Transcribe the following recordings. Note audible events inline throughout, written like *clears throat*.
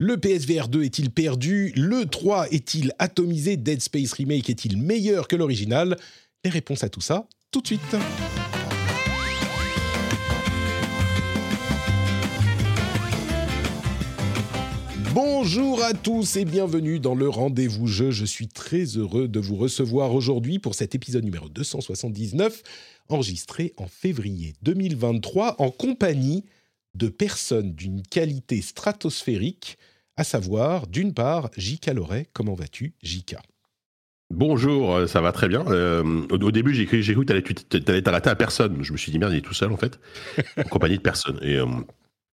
Le PSVR 2 est-il perdu? Le 3 est-il atomisé? Dead Space Remake est-il meilleur que l'original? Les réponses à tout ça, tout de suite. Bonjour à tous et bienvenue dans le rendez-vous jeu. Je suis très heureux de vous recevoir aujourd'hui pour cet épisode numéro 279, enregistré en février 2023 en compagnie de personnes d'une qualité stratosphérique, à savoir, d'une part, J.K. Loret. Comment vas-tu, J.K. Bonjour, euh, ça va très bien. Euh, au, au début, j'ai cru, j'ai cru que tu allais t'arrêter à personne. Je me suis dit, merde, il est tout seul en fait, *laughs* en compagnie de personne. Et euh,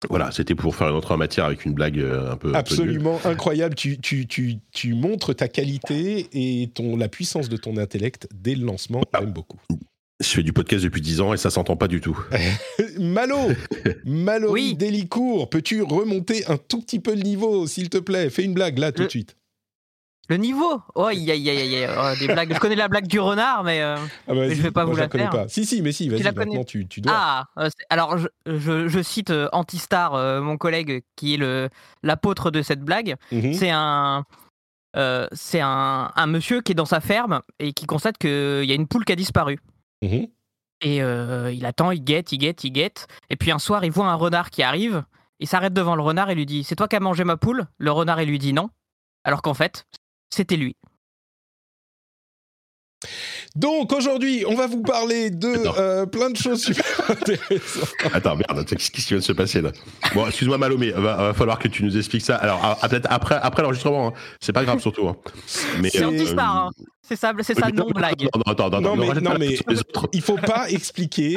voilà, c'était pour faire une autre matière avec une blague un peu. un peu Absolument incroyable. Tu, tu, tu, tu montres ta qualité et ton, la puissance de ton intellect dès le lancement. J'aime beaucoup. Je fais du podcast depuis 10 ans et ça s'entend pas du tout. *laughs* Malo, Malo Oui. Delicourt, peux-tu remonter un tout petit peu le niveau, s'il te plaît? Fais une blague là tout de suite. Le niveau? Oh, aïe, aïe, aïe, aïe, aïe, des blagues. Je connais la blague du renard, mais. euh, Ah bah, je vais pas moi, vous je la connais faire. pas. Si, si, mais si, vas-y, la maintenant connais? tu, tu dois. Ah euh, Alors, je, je, je cite euh, Antistar, euh, mon collègue, qui est le l'apôtre de cette blague. Mhm. C'est un. euh, c'est un, un monsieur qui est dans sa ferme et qui constate qu'il y a une poule qui a disparu. Mhm. Et euh, il attend, il guette, il guette, il guette. Et puis un soir, il voit un renard qui arrive. Il s'arrête devant le renard et lui dit C'est toi qui as mangé ma poule? Le renard, il lui dit non. Alors qu'en fait, c'était lui. Donc aujourd'hui, on va vous parler de Non. euh, plein de choses super *laughs* intéressantes. Attends, merde, qu'est-ce qui vient de se passer là Bon, excuse-moi Malo, mais va, va falloir que tu nous expliques ça. Alors, ah, peut-être après, après l'enregistrement, hein. c'est pas grave *laughs* surtout. hein. Mais, C'est euh, hein. c'est ça, c'est ça mais non, non-blague. Non, non, attends, attends, Non, mais- non, mais- les autres. Il faut pas *laughs* expliquer,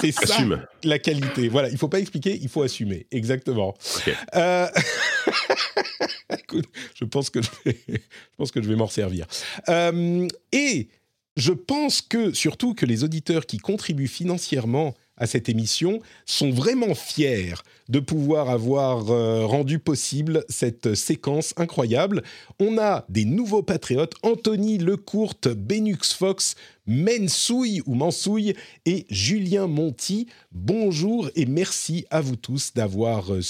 c'est ça Assume. la qualité. Voilà, il faut pas expliquer, il faut assumer. Exactement. Ok. Euh, Écoute, je pense que je vais, je pense que je vais m'en servir. Euh, et je pense que surtout que les auditeurs qui contribuent financièrement à cette émission sont vraiment fiers de pouvoir avoir euh, rendu possible cette séquence incroyable. On a des nouveaux patriotes, Anthony Lecourte, Benux Fox, Mensouille ou Mansouille et Julien Monti. Bonjour et merci à vous tous d'avoir euh,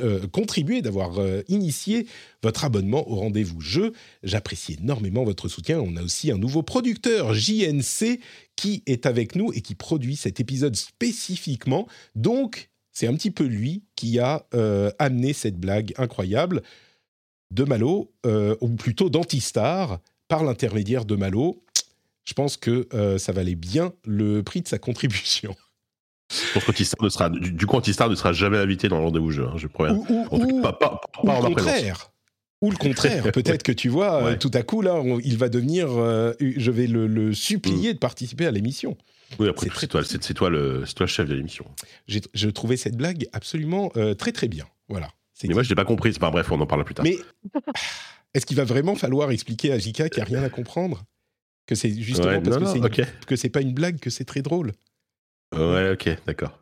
euh, contribué, d'avoir euh, initié votre abonnement au rendez-vous jeu. J'apprécie énormément votre soutien. On a aussi un nouveau producteur, JNC, qui est avec nous et qui produit cet épisode spécifiquement. Donc, c'est un petit peu lui qui a euh, amené cette blague incroyable de Malo, euh, ou plutôt d'Antistar, par l'intermédiaire de Malo. Je pense que ça valait bien le prix de sa contribution. *laughs* Je pense qu'Antistar ne sera, du, du coup, Antistar ne sera jamais invité dans le rendez-vous jeu, hein, je promets. Ou, ou- En tout cas, ou- pas, pas, ou pas en le contraire. Ou le *laughs* contraire. Peut-être que tu vois, euh, Ouais. tout à coup, là, on- il va devenir. euh, je vais le, le supplier de participer à l'émission. Oui, après, C'est toi, toi, le, c'est toi le chef de l'émission. J'ai je trouvais cette blague absolument euh, très très bien. Voilà. Mais moi, je l'ai pas compris. C'est pas bref, on en parlera plus tard. Mais *laughs* est-ce qu'il va vraiment falloir expliquer à Jika qu'il n'y a rien à comprendre? Que c'est justement Ouais, parce non, c'est que c'est pas une blague que c'est très drôle. Ouais, ok, d'accord.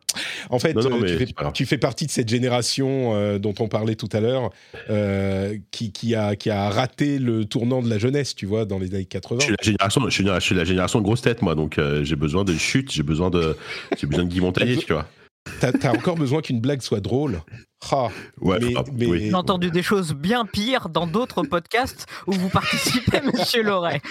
En fait, Non, non, euh, tu, fais, tu partie de cette génération euh, dont on parlait tout à l'heure, euh, qui, qui a, qui a raté le tournant de la jeunesse, tu vois, dans les années 80. Je suis la génération, je suis, je suis la génération de grosse tête, moi, donc euh, j'ai besoin de chute, j'ai besoin de, j'ai besoin de Guy Montagnier, *laughs* tu vois. T'as as encore besoin qu'une blague soit drôle. Ah, Ouais, mais, enfin, mais- oui. J'ai entendu des choses bien pires dans d'autres podcasts où vous participez, *laughs* monsieur Loret.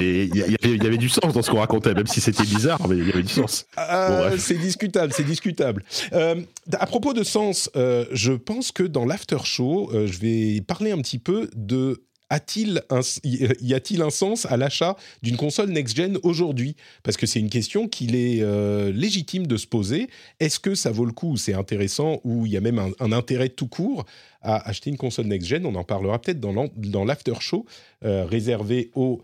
Et Il y, avait- il y avait du sens dans ce qu'on racontait, même si c'était bizarre, mais il y avait du sens. Ah, Bon, bref. c'est discutable, c'est discutable. Euh, à propos de sens, euh, je pense que dans l'after show, euh, je vais parler un petit peu de a-t-il un, y a-t-il un sens à l'achat d'une console next-gen aujourd'hui? Parce que c'est une question qu'il est euh, légitime de se poser. Est-ce que ça vaut le coup, c'est intéressant, ou il y a même un, un intérêt tout court à acheter une console next-gen? On en parlera peut-être dans l'en- dans l'after show euh, réservé aux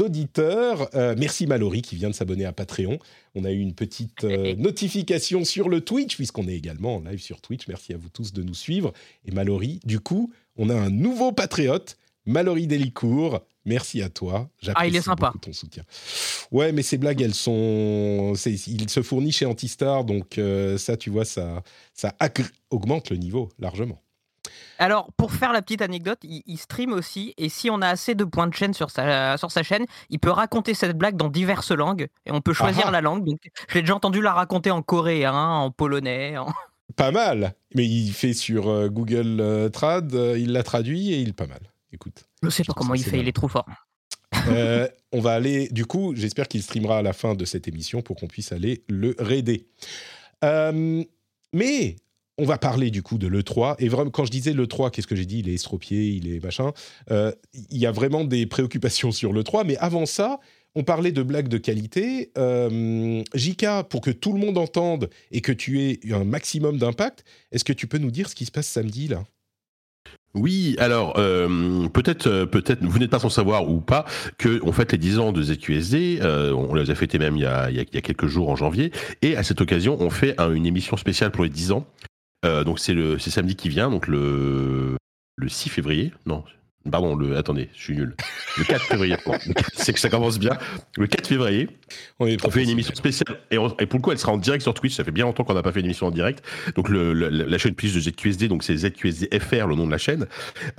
auditeurs. Euh, merci Mallory qui vient de s'abonner à Patreon. On a eu une petite euh, *laughs* notification sur le Twitch, puisqu'on est également en live sur Twitch. Merci à vous tous de nous suivre. Et Mallory, du coup, on a un nouveau patriote, Mallory Delicourt. Merci à toi. Ah, il est sympa. ton soutien. Ouais, mais ces blagues, elles sont. Il se fournit chez Antistar, donc euh, ça, tu vois, ça, ça augmente le niveau largement. Alors, pour faire la petite anecdote, il, il stream aussi, et si on a assez de points de chaîne sur sa, sur sa chaîne, il peut raconter cette blague dans diverses langues, et on peut choisir Ah ah. la langue. Donc, j'ai déjà entendu la raconter en coréen, en polonais. en- *laughs* Pas mal. Mais il fait sur euh, Google euh, Trad, il l'a traduit et il est pas mal. Écoute. Je sais pas comment il fait, il est trop fort. Euh, *laughs* on va aller, du coup, j'espère qu'il streamera à la fin de cette émission pour qu'on puisse aller le raider. Euh, mais on va parler du coup de l'E3. Et vraiment, quand je disais l'E3, qu'est-ce que j'ai dit? Il est estropié, il est machin. Euh, Il y a vraiment des préoccupations sur l'E3. Mais avant ça, on parlait de blagues de qualité. Euh, Jika, pour que tout le monde entende et que tu aies un maximum d'impact, est-ce que tu peux nous dire ce qui se passe samedi là? Oui, alors euh, peut-être, euh, peut-être, vous n'êtes pas sans savoir ou pas que on fête les 10 ans de ZQSD. euh, on les a fêtés même il y a, il y a- quelques jours en janvier, et à cette occasion, on fait un- une émission spéciale pour les 10 ans. Euh, donc c'est le, c'est samedi qui vient, donc le le 6 février. Non, pardon, le, attendez, je suis nul. Le 4 février. Bon, le 4, c'est que ça commence bien. Le 4 février, On est on fait une émission spéciale et, on- et pour le coup elle sera en direct sur Twitch. Ça fait bien longtemps qu'on n'a pas fait une émission en direct. Donc le, le- la chaîne Twitch de ZQSD, donc c'est ZQSD FR le nom de la chaîne.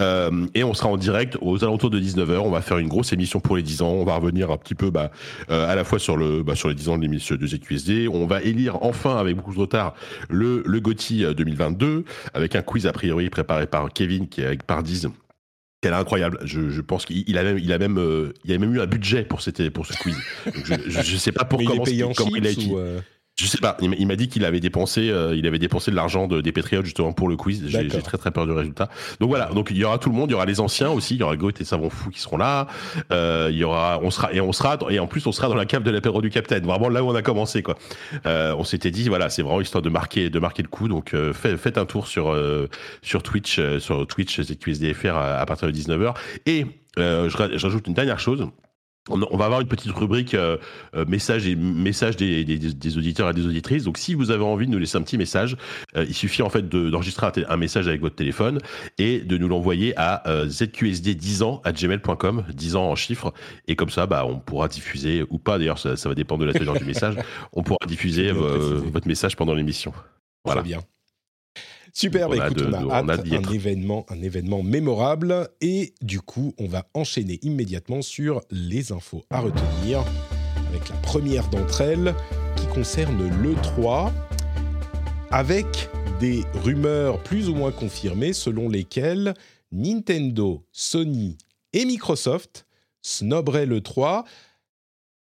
Euh, et on sera en direct aux alentours de 19h. On va faire une grosse émission pour les 10 ans. On va revenir un petit peu bah, euh, à la fois sur le bah, sur les 10 ans de l'émission de ZQSD. On va élire enfin avec beaucoup de retard le le GOTY euh, 2022 avec un quiz a priori préparé par Kevin qui est avec Pardiz qu'elle est incroyable. Je, je pense qu'il il a même, il a même, euh, il a même eu un budget pour cette, pour ce quiz. Donc je, je, je sais pas pour Mais il est comment, payé en comment il a été. ou, euh, Je sais pas. Il m'a- dit qu'il avait dépensé, euh, il avait dépensé de l'argent de, des Patriotes justement pour le quiz. J'ai très très peur du résultat. Donc voilà. Donc il y aura tout le monde. Il y aura les anciens aussi. Il y aura Goethe et Savon Fou qui seront là. Euh, il y aura, on sera et on sera et en plus on sera dans la cave de l'apéro du Capitaine. Vraiment là où on a commencé quoi. Euh, on s'était dit voilà, c'est vraiment histoire de marquer, de marquer le coup. Donc euh, fait- faites un tour sur euh, sur Twitch, euh, sur Twitch ZQSDFR à, à partir de 19h. Et euh, je, je rajoute une dernière chose. On, va avoir une petite rubrique euh, euh, message et message des, des- des auditeurs et des auditrices. Donc, si vous avez envie de nous laisser un petit message, euh, il suffit en fait de- d'enregistrer un, message avec votre téléphone et de nous l'envoyer à euh, zqsd10 ans à gmail.com, 10 ans en chiffres. Et comme ça, bah, on pourra diffuser ou pas. D'ailleurs, ça, ça va dépendre de la teneur du message. *laughs* On pourra diffuser euh, votre message pendant l'émission. Voilà. Très bien. Super, bah on a écoute, de- on a de- on hâte, a d'y un être. événement, un événement mémorable et du coup, on va enchaîner immédiatement sur les infos à retenir avec la première d'entre elles qui concerne l'E3 avec des rumeurs plus ou moins confirmées selon lesquelles Nintendo, Sony et Microsoft snoberaient l'E3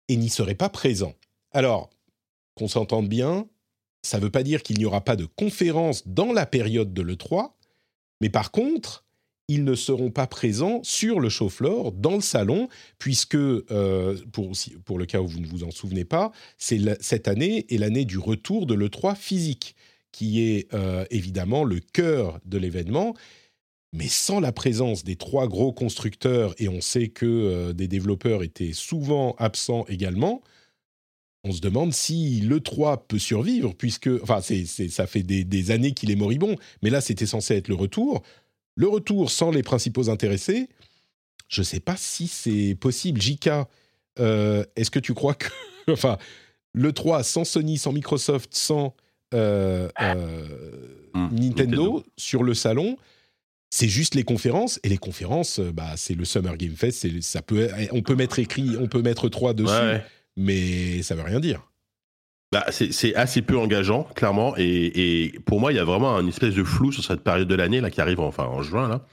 et n'y seraient pas présents. Alors, qu'on s'entende bien, ça ne veut pas dire qu'il n'y aura pas de conférence dans la période de l'E3, mais par contre, ils ne seront pas présents sur le show floor, dans le salon, puisque, euh, pour, le cas où vous ne vous en souvenez pas, c'est cette année est l'année du retour de l'E3 physique, qui est euh, évidemment le cœur de l'événement. Mais sans la présence des trois gros constructeurs, et on sait que euh, des développeurs étaient souvent absents également, on se demande si l'E3 peut survivre, puisque, enfin, c'est, c'est- ça fait des, des années qu'il est moribond, mais là, c'était censé être le retour. Le retour sans les principaux intéressés, je ne sais pas si c'est possible. JK, euh, est-ce que tu crois que, *laughs* enfin, l'E3 sans Sony, sans Microsoft, sans euh, euh, Hum, Nintendo, Nintendo. sur le salon, c'est juste les conférences et les conférences, bah, c'est le Summer Game Fest. c'est- Ça peut, on peut mettre écrit, on peut mettre 3 dessus, Ouais, ouais. Mais ça veut rien dire. Bah, c'est assez peu engageant, clairement. Et, et pour moi, il y a vraiment une espèce de flou sur cette période de l'année là qui arrive enfin en juin là.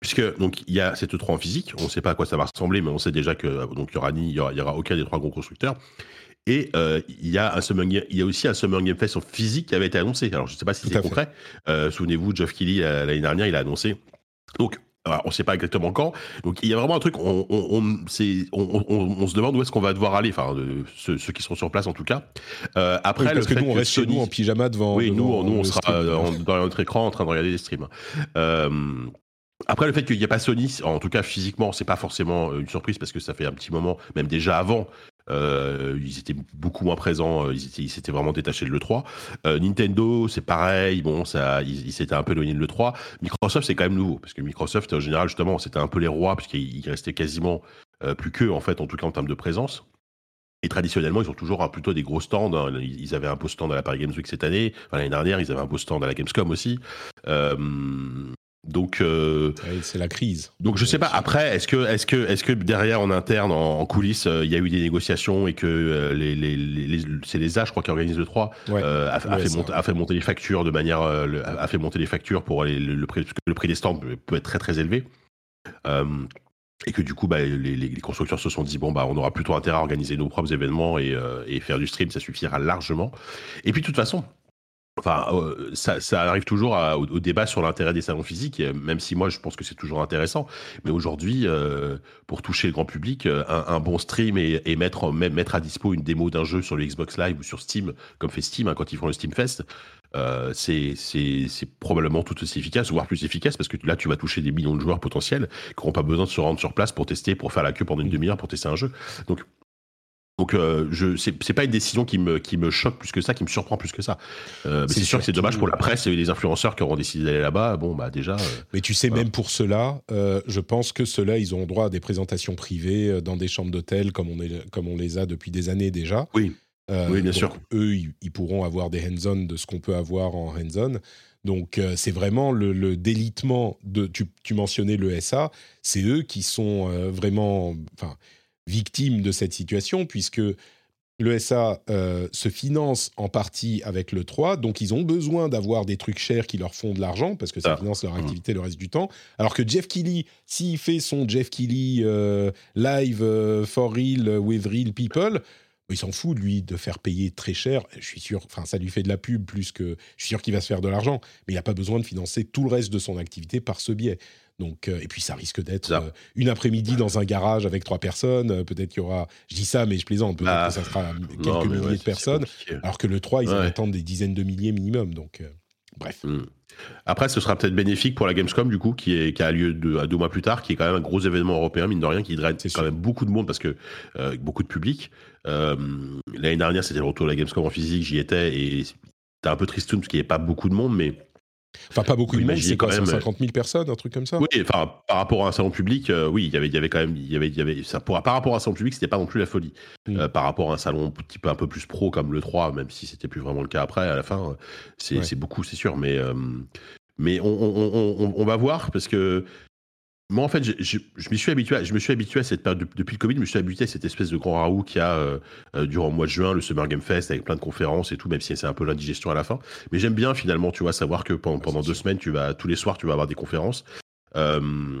Puisque donc il y a cette 3 en physique, on ne sait pas à quoi ça va ressembler, mais on sait déjà que donc il y aura ni il y aura, il y aura aucun des trois gros constructeurs. Et euh, il y a un Summer Game- il y a aussi un Summer Game Fest en physique qui avait été annoncé. Alors je ne sais pas si c'est concret. Euh, Souvenez-vous, Geoff Keighley euh, l'année dernière, il a annoncé. Donc alors, on ne sait pas exactement quand. Donc il y a vraiment un truc. On, on, on, on- se demande où est-ce qu'on va devoir aller. Enfin, euh, ceux, ceux qui seront sur place en tout cas. Euh, après, Oui, parce le que nous, on reste chez Sony- nous en pyjama devant. oui, devant nous, nous, on sera euh, en- dans notre écran en train de regarder les streams. Euh, Après, le fait qu'il n'y ait pas Sony, en tout cas physiquement, c'est pas forcément une surprise parce que ça fait un petit moment, même déjà avant, euh, ils étaient beaucoup moins présents, ils étaient, s'étaient vraiment détachés de l'E3. Euh, Nintendo, c'est pareil, bon, ça, ils, ils s'étaient un peu éloignés de l'E3. Microsoft, c'est quand même nouveau, parce que Microsoft, en général, justement, c'était un peu les rois, puisqu'ils restaient quasiment euh, plus qu'eux, en fait, en tout cas en termes de présence. Et traditionnellement, ils ont toujours un, plutôt des gros stands. hein. Ils avaient un beau stand à la Paris Games Week cette année. Enfin, L'année dernière, ils avaient un beau stand à la Gamescom aussi. Euh, donc, euh, C'est la crise. donc je sais pas. Après, est-ce que, est-ce que, est-ce que derrière en interne, en, en coulisses, euh, il y a eu des négociations et que euh, les, les, les, les- c'est les A, je crois, qui organisent le 3, Ouais. euh, a, a Ouais, fait monter, a fait monter les factures de manière, euh, le- a fait monter les factures pour les- le, le prix, parce que le prix des stands peut- être très très élevé. Euh, et que du coup, bah, les, constructeurs se sont dit bon bah, on aura plutôt intérêt à organiser nos propres événements et, euh, et faire du stream, ça suffira largement. Et puis de toute façon. Enfin, euh, ça, ça arrive toujours à- au, au débat sur l'intérêt des salons physiques, même si moi je pense que c'est toujours intéressant. Mais aujourd'hui, euh, pour toucher le grand public, euh, un, un bon stream et, et mettre, même mettre à dispo une démo d'un jeu sur le Xbox Live ou sur Steam, comme fait Steam hein, quand ils font le Steam Fest, euh, c'est probablement tout aussi efficace, voire plus efficace, parce que là, tu vas toucher des millions de joueurs potentiels qui n'auront pas besoin de se rendre sur place pour tester, pour faire la queue pendant une demi-heure pour tester un jeu. Donc, donc euh, je c'est c'est pas une décision qui me, qui me choque plus que ça, qui me surprend plus que ça. Euh, C'est c'est sûr que c'est dommage pour la presse et les influenceurs qui auront décidé d'aller là-bas. Bon, bah déjà. euh, Mais tu sais, même pour cela, euh, je pense que ceux-là, ils ont droit à des présentations privées dans des chambres d'hôtel, comme, on est- comme on les a depuis des années déjà. Oui. Oui, bien sûr. Eux, ils, ils pourront avoir des hands-on de ce qu'on peut avoir en hands-on. Donc, c'est vraiment le, le délitement de. Tu, tu mentionnais le SA, c'est eux qui sont vraiment enfin, victimes de cette situation, puisque le SA euh, se finance en partie avec le 3, donc ils ont besoin d'avoir des trucs chers qui leur font de l'argent, parce que ça Ah. finance leur Mhm. activité le reste du temps. Alors que Jeff Keighley, s'il fait son Jeff Keighley euh, live euh, for real with real people, il s'en fout, lui, de faire payer très cher. Je suis sûr, enfin, ça lui fait de la pub plus que. Je suis sûr qu'il va se faire de l'argent, mais il n'a pas besoin de financer tout le reste de son activité par ce biais. Donc, euh, et puis ça risque d'être euh, une après-midi dans un garage avec trois personnes. euh, peut-être qu'il y aura. Je dis ça, mais je plaisante. Peut-être Bah, que ça sera quelques non, milliers ouais, de personnes. Alors que le 3, ils en attendent des dizaines de milliers minimum. Donc, euh, bref. Hmm. Après, ce sera peut-être bénéfique pour la Gamescom, du coup, qui, est, qui a lieu à deux mois plus tard, qui est quand même un gros événement européen, mine de rien, qui draine quand sûr. même beaucoup de monde parce que beaucoup de public. L'année dernière, c'était le retour de la Gamescom en physique, j'y étais et c'était un peu tristoun parce qu'il n'y avait pas beaucoup de monde, mais Enfin, pas beaucoup de monde, c'est quoi quand même, 150 000 personnes, un truc comme ça? Oui, enfin, par rapport à un salon public, euh, oui, il y avait, il y avait quand même, il y avait, y avait, ça, pour, par rapport à un salon public, c'était pas non plus la folie. Mm. Euh, par rapport à un salon un petit peu, un peu plus pro comme le 3, même si c'était plus vraiment le cas après, à la fin, euh, c'est Ouais. beaucoup, c'est sûr, mais, euh, mais on, on, on, on- on va voir parce que moi, en fait, je, je, je m'y suis habitué, à, je me suis habitué à cette période de- depuis le Covid, je me suis habitué à cette espèce de grand raout qu'il y a euh, euh, durant le mois de juin, le Summer Game Fest, avec plein de conférences et tout, même si c'est un peu l'indigestion à la fin. Mais j'aime bien finalement, tu vois, savoir que pendant, deux semaines, tu vas tous les soirs, tu vas avoir des conférences. Euh,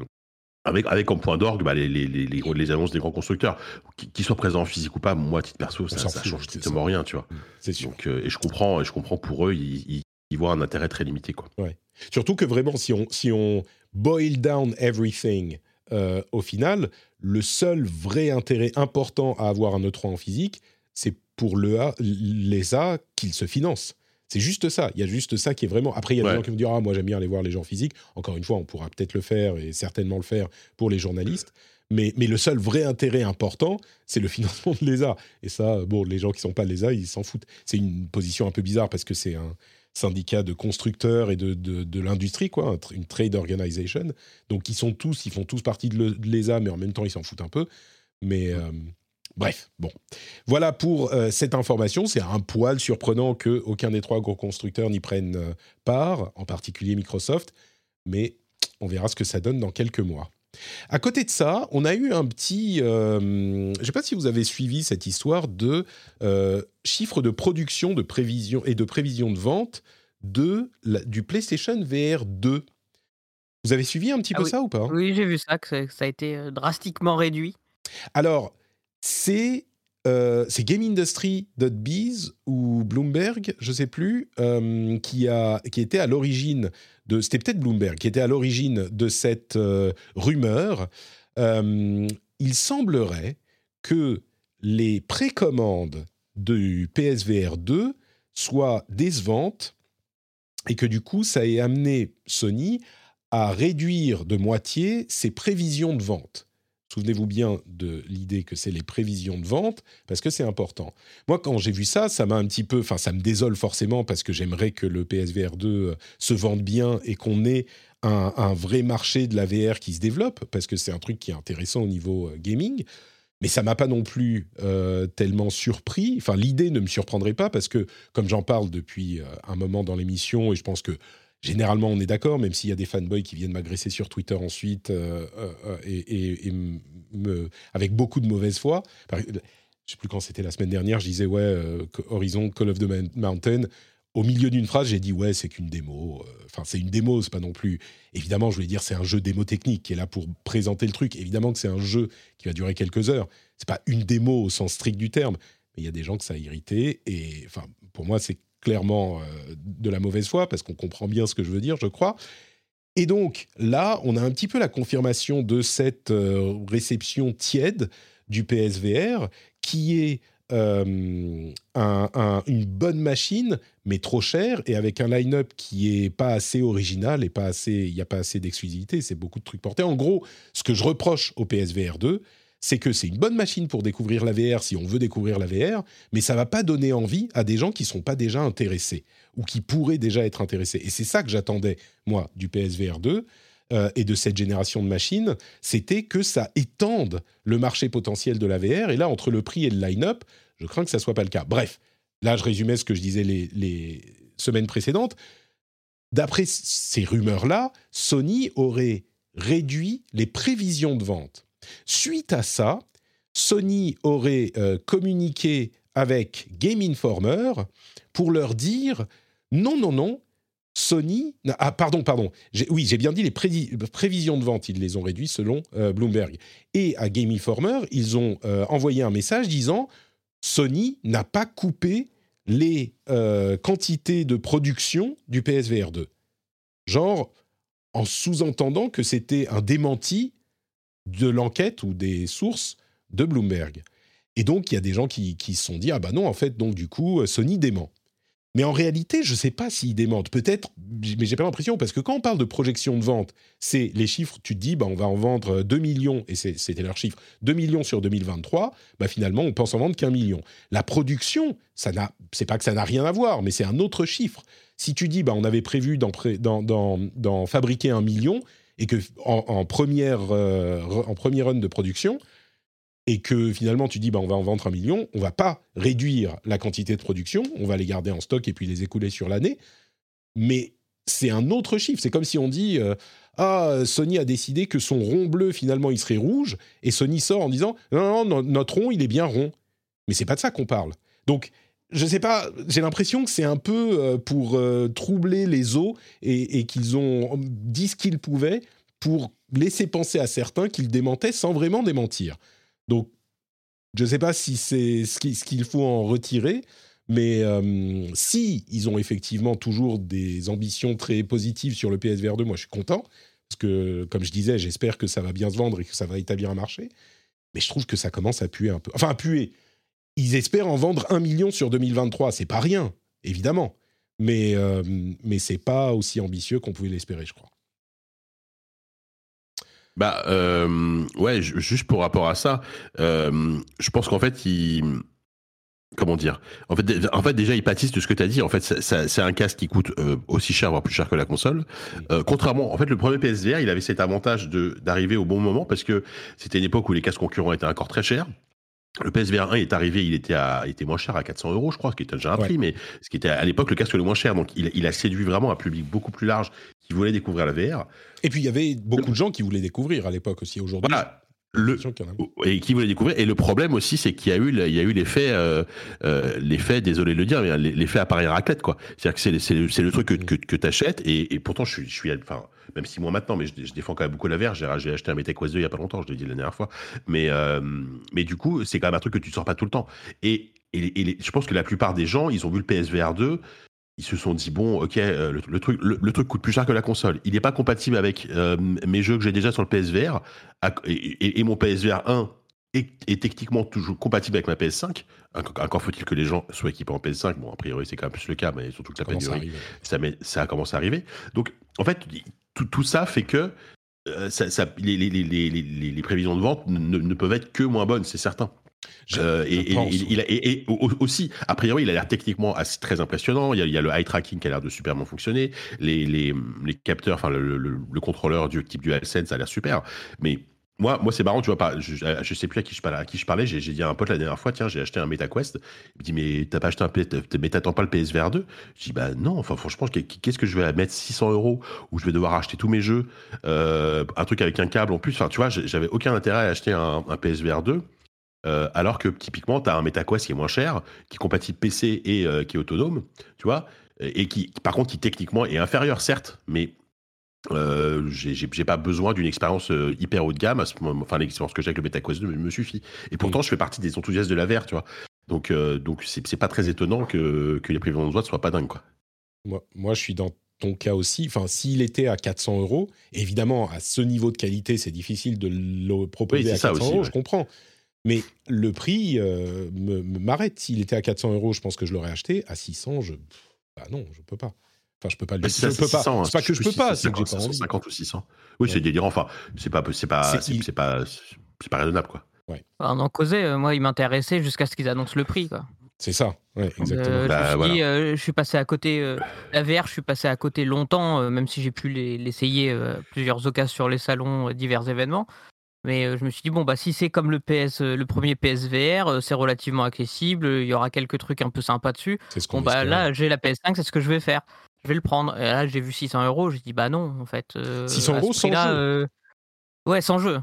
avec, avec comme point d'orgue bah, les, les, les, annonces des grands constructeurs, Qui- qu'ils soient présents en physique ou pas, moi, à titre perso, ça, ça change strictement rien, tu vois. C'est sûr. Donc, euh, et je comprends, et je comprends pour eux, ils, ils, ils voient un intérêt très limité, quoi. Surtout que vraiment, si on, si on boil down everything, euh, au final, le seul vrai intérêt important à avoir un E3 en physique, c'est pour le A- les A qu'ils se financent. C'est juste ça. Il y a juste ça qui est vraiment. Après, il y a Ouais. des gens qui vont dire Ah, moi, j'aime bien aller voir les gens physiques. Encore une fois, on pourra peut-être le faire et certainement le faire pour les journalistes. Mais, mais le seul vrai intérêt important, c'est le *laughs* financement de l'ESA. Et ça, bon, les gens qui sont pas l'ESA, ils s'en foutent. C'est une position un peu bizarre parce que c'est un syndicat de constructeurs et de, de, de l'industrie, quoi, une trade organization. Donc, ils sont tous, ils font tous partie de l'ESA, mais en même temps, ils s'en foutent un peu. Mais euh, bref, bon. Voilà pour euh, cette information. C'est un poil surprenant que aucun des trois gros constructeurs n'y prenne euh, part, en particulier Microsoft. Mais on verra ce que ça donne dans quelques mois. À côté de ça, on a eu un petit. euh, je ne sais pas si vous avez suivi cette histoire de euh, chiffre de production, de prévision et de prévision de vente de la- du PlayStation VR 2. Vous avez suivi un petit Ah peu oui. ça ou pas? Oui, j'ai vu ça, que ça, a été euh, drastiquement réduit. Alors, c'est euh, c'est GameIndustry.biz ou Bloomberg, je sais plus, euh, qui, a, qui était à l'origine de. C'était peut-être Bloomberg qui était à l'origine de cette euh, rumeur. Euh, il semblerait que les précommandes du PSVR 2 soient décevantes et que du coup, ça ait amené Sony à réduire de moitié ses prévisions de vente. Souvenez-vous bien de l'idée que c'est les prévisions de vente, parce que c'est important. Moi, quand j'ai vu ça, ça m'a un petit peu... Enfin, ça me désole forcément, parce que j'aimerais que le PSVR 2 euh, se vende bien et qu'on ait un, vrai marché de la VR qui se développe, parce que c'est un truc qui est intéressant au niveau euh, gaming. Mais ça m'a pas non plus euh, tellement surpris. Enfin, l'idée ne me surprendrait pas, parce que, comme j'en parle depuis un moment dans l'émission, et je pense que généralement on est d'accord, même s'il y a des fanboys qui viennent m'agresser sur Twitter ensuite euh, euh, et, et, avec beaucoup de mauvaise foi. Je ne sais plus quand c'était la semaine dernière, je disais ouais, euh, Horizon, Call of the Mountain. Au milieu d'une phrase, j'ai dit ouais, c'est qu'une démo. Enfin, c'est une démo, c'est pas non plus. Évidemment, je voulais dire c'est un jeu démo technique qui est là pour présenter le truc. Évidemment que c'est un jeu qui va durer quelques heures. C'est pas une démo au sens strict du terme, mais il y a des gens que ça a irrité. Et enfin, pour moi, c'est clairement euh, de la mauvaise foi, parce qu'on comprend bien ce que je veux dire, je crois. Et donc là, on a un petit peu la confirmation de cette euh, réception tiède du PSVR, qui est euh, un, un, une bonne machine, mais trop chère, et avec un line-up qui est pas assez original et pas assez, il n'y a pas assez d'exclusivité, c'est beaucoup de trucs portés. En gros, ce que je reproche au PSVR 2, c'est que c'est une bonne machine pour découvrir la VR si on veut découvrir la VR, mais ça va pas donner envie à des gens qui sont pas déjà intéressés ou qui pourraient déjà être intéressés. Et c'est ça que j'attendais moi du PSVR 2 euh, et de cette génération de machines, c'était que ça étende le marché potentiel de la VR. Et là, entre le prix et le line-up, je crains que ça soit pas le cas. Bref, là, je résumais ce que je disais les, les semaines précédentes. D'après ces rumeurs-là, Sony aurait réduit les prévisions de vente Suite à ça, Sony aurait euh, communiqué avec Game Informer pour leur dire non, non, non, Sony. Ah, pardon, pardon. Oui, j'ai bien dit les prévisions de vente, ils les ont réduites selon euh, Bloomberg. Et à Game Informer, ils ont euh, envoyé un message disant Sony n'a pas coupé les quantités de production du PSVR 2. Genre, en sous-entendant que c'était un démenti de l'enquête ou des sources de Bloomberg. Et donc, il y a des gens qui, se sont dit, ah bah non, en fait, donc du coup, Sony dément. Mais en réalité, je ne sais pas s'ils démentent. Peut-être, mais j'ai pas l'impression, parce que quand on parle de projection de vente, c'est les chiffres, tu te dis, bah, on va en vendre 2 millions, et c'était leur chiffre, 2 millions sur 2023, bah, finalement, on pense en vendre qu'un million. La production, ça n'a, c'est pas que ça n'a rien à voir, mais c'est un autre chiffre. Si tu dis, bah, on avait prévu d'en, fabriquer un million, et que en, première euh, en premier run de production et que finalement tu dis bah on va en vendre un million, on va pas réduire la quantité de production, on va les garder en stock et puis les écouler sur l'année, mais c'est un autre chiffre. C'est comme si on dit euh, ah Sony a décidé que son rond bleu finalement il serait rouge et Sony sort en disant non non, non notre rond il est bien rond, mais c'est pas de ça qu'on parle. Donc je sais pas, j'ai l'impression que c'est un peu euh, pour euh, troubler les eaux et, qu'ils ont dit ce qu'ils pouvaient pour laisser penser à certains qu'ils démentaient sans vraiment démentir. Donc, je ne sais pas si c'est ce qu'il faut en retirer, mais euh, si ils ont effectivement toujours des ambitions très positives sur le PSVR 2, moi je suis content, parce que comme je disais, j'espère que ça va bien se vendre et que ça va établir un marché. Mais je trouve que ça commence à puer un peu. Enfin, à puer ils espèrent en vendre un million sur 2023. C'est pas rien, évidemment. Mais, euh, mais c'est pas aussi ambitieux qu'on pouvait l'espérer, je crois. Bah, euh, ouais, juste pour rapport à ça, euh, je pense qu'en fait. Comment dire? En fait, en fait, déjà, il pâtissent de ce que tu as dit. En fait, c'est un casque qui coûte euh, aussi cher, voire plus cher que la console. Euh, contrairement, en fait, le premier PSVR, il avait cet avantage d'arriver au bon moment parce que c'était une époque où les casques concurrents étaient encore très chers. Le PSVR 1 est arrivé, il était, à, était moins cher à 400 euros, je crois, ce qui était déjà un prix, mais ce qui était à l'époque le casque le moins cher. Donc, il, il, a séduit vraiment un public beaucoup plus large qui voulait découvrir la VR. Et puis, il y avait beaucoup de gens qui voulaient découvrir à l'époque aussi. Aujourd'hui, voilà. Le, et qui voulait découvrir. Et le problème aussi, c'est qu'il y a eu, il y a eu l'effet, euh, euh, l'effet, désolé de le dire, mais l'effet appareil raclette, quoi. C'est-à-dire que c'est, le truc que, que, que t'achètes et, et pourtant, je suis, je suis, enfin, même si moi maintenant, mais je, je, défends quand même beaucoup la VR. J'ai, acheté un MetaQuest 2 il y a pas longtemps, je l'ai dit la dernière fois. Mais, euh, mais du coup, c'est quand même un truc que tu sors pas tout le temps. Et, et, et les, je pense que la plupart des gens, ils ont vu le PSVR 2 ils se sont dit bon ok euh, le, le, truc le, le, truc coûte plus cher que la console il n'est pas compatible avec euh, mes jeux que j'ai déjà sur le PSVR et, et, et mon PSVR 1 est, est, techniquement toujours compatible avec ma PS5 encore faut-il que les gens soient équipés en PS5 bon a priori c'est quand même plus le cas mais surtout que la pénurie ça, ça, ça a commencé à arriver donc en fait tout, tout ça fait que euh, ça, ça- les, les- les- les- les- les prévisions de vente ne, ne peuvent être que moins bonnes, c'est certain. Euh, et, il- aussi, a priori, il a l'air techniquement assez, très impressionnant. Il y, a, il y a le eye tracking qui a l'air de super bien fonctionner. Les, les, les capteurs, enfin le, le- le contrôleur du type DualSense a l'air super. Mais moi, moi c'est marrant, tu vois, pas, je, je sais plus à qui je parlais. À qui je parlais j'ai, dit à un pote la dernière fois, tiens, j'ai acheté un MetaQuest. Il me dit, mais t'as pas acheté un t'as- mais t'attends pas le PSVR 2 Je dis, bah non, enfin franchement, qu'est-ce que je vais mettre 600 euros où je vais devoir acheter tous mes jeux, euh, un truc avec un câble en plus? Enfin, tu vois, j'avais aucun intérêt à acheter un, PSVR 2. Euh, alors que typiquement, tu as un MetaQuest qui est moins cher, qui est compatible PC et euh, qui est autonome, tu vois, et qui, par contre, qui techniquement est inférieur, certes, mais euh, j'ai pas besoin d'une expérience euh, hyper haut de gamme. À ce moment, enfin, l'expérience que j'ai avec le MetaQuest 2 me, me suffit. Et pourtant, je fais partie des enthousiastes de la VR, tu vois. Donc, euh, donc c'est pas très étonnant que, que les prévisions de ne soient pas dingues, quoi. Moi, moi, je suis dans ton cas aussi. Enfin, s'il était à 400 euros, évidemment, à ce niveau de qualité, c'est difficile de le proposer Oui, à ça 400 aussi, euros, ouais. je comprends. Mais le prix euh, m'arrête. S'il était à 400 euros, je pense que je l'aurais acheté. À 600, je. Bah non, je peux pas. Enfin, je peux pas le Bah, je peux pas. 600, hein. C'est pas que je peux Oui, pas, c'est que j'ai pas 50, envie. 50 ou 600. Oui, Ouais. c'est délirant. Enfin, c'est pas, c'est pas, C'est- pas, c'est pas raisonnable, quoi. On en causait, euh, moi, il m'intéressait jusqu'à ce qu'ils annoncent le prix. Quoi. C'est ça, ouais, exactement. Euh, Bah, je me suis voilà. dit, euh, je suis passé à côté. euh, la VR, je suis passé à côté longtemps, euh, même si j'ai pu les- l'essayer euh, plusieurs occasions sur les salons, euh, divers événements. Mais euh, je me suis dit, bon, bah, si c'est comme le, PS, euh, le premier PSVR, euh, c'est relativement accessible, il y aura quelques trucs un peu sympas dessus. C'est ce qu'on Bon, bah espérait. là, j'ai la PS5, c'est ce que je vais faire. Je vais le prendre. Et là, j'ai vu 600 euros, j'ai dit, bah non, en fait. euh, 600 à ce euros sans jeu euh, Ouais, sans jeu.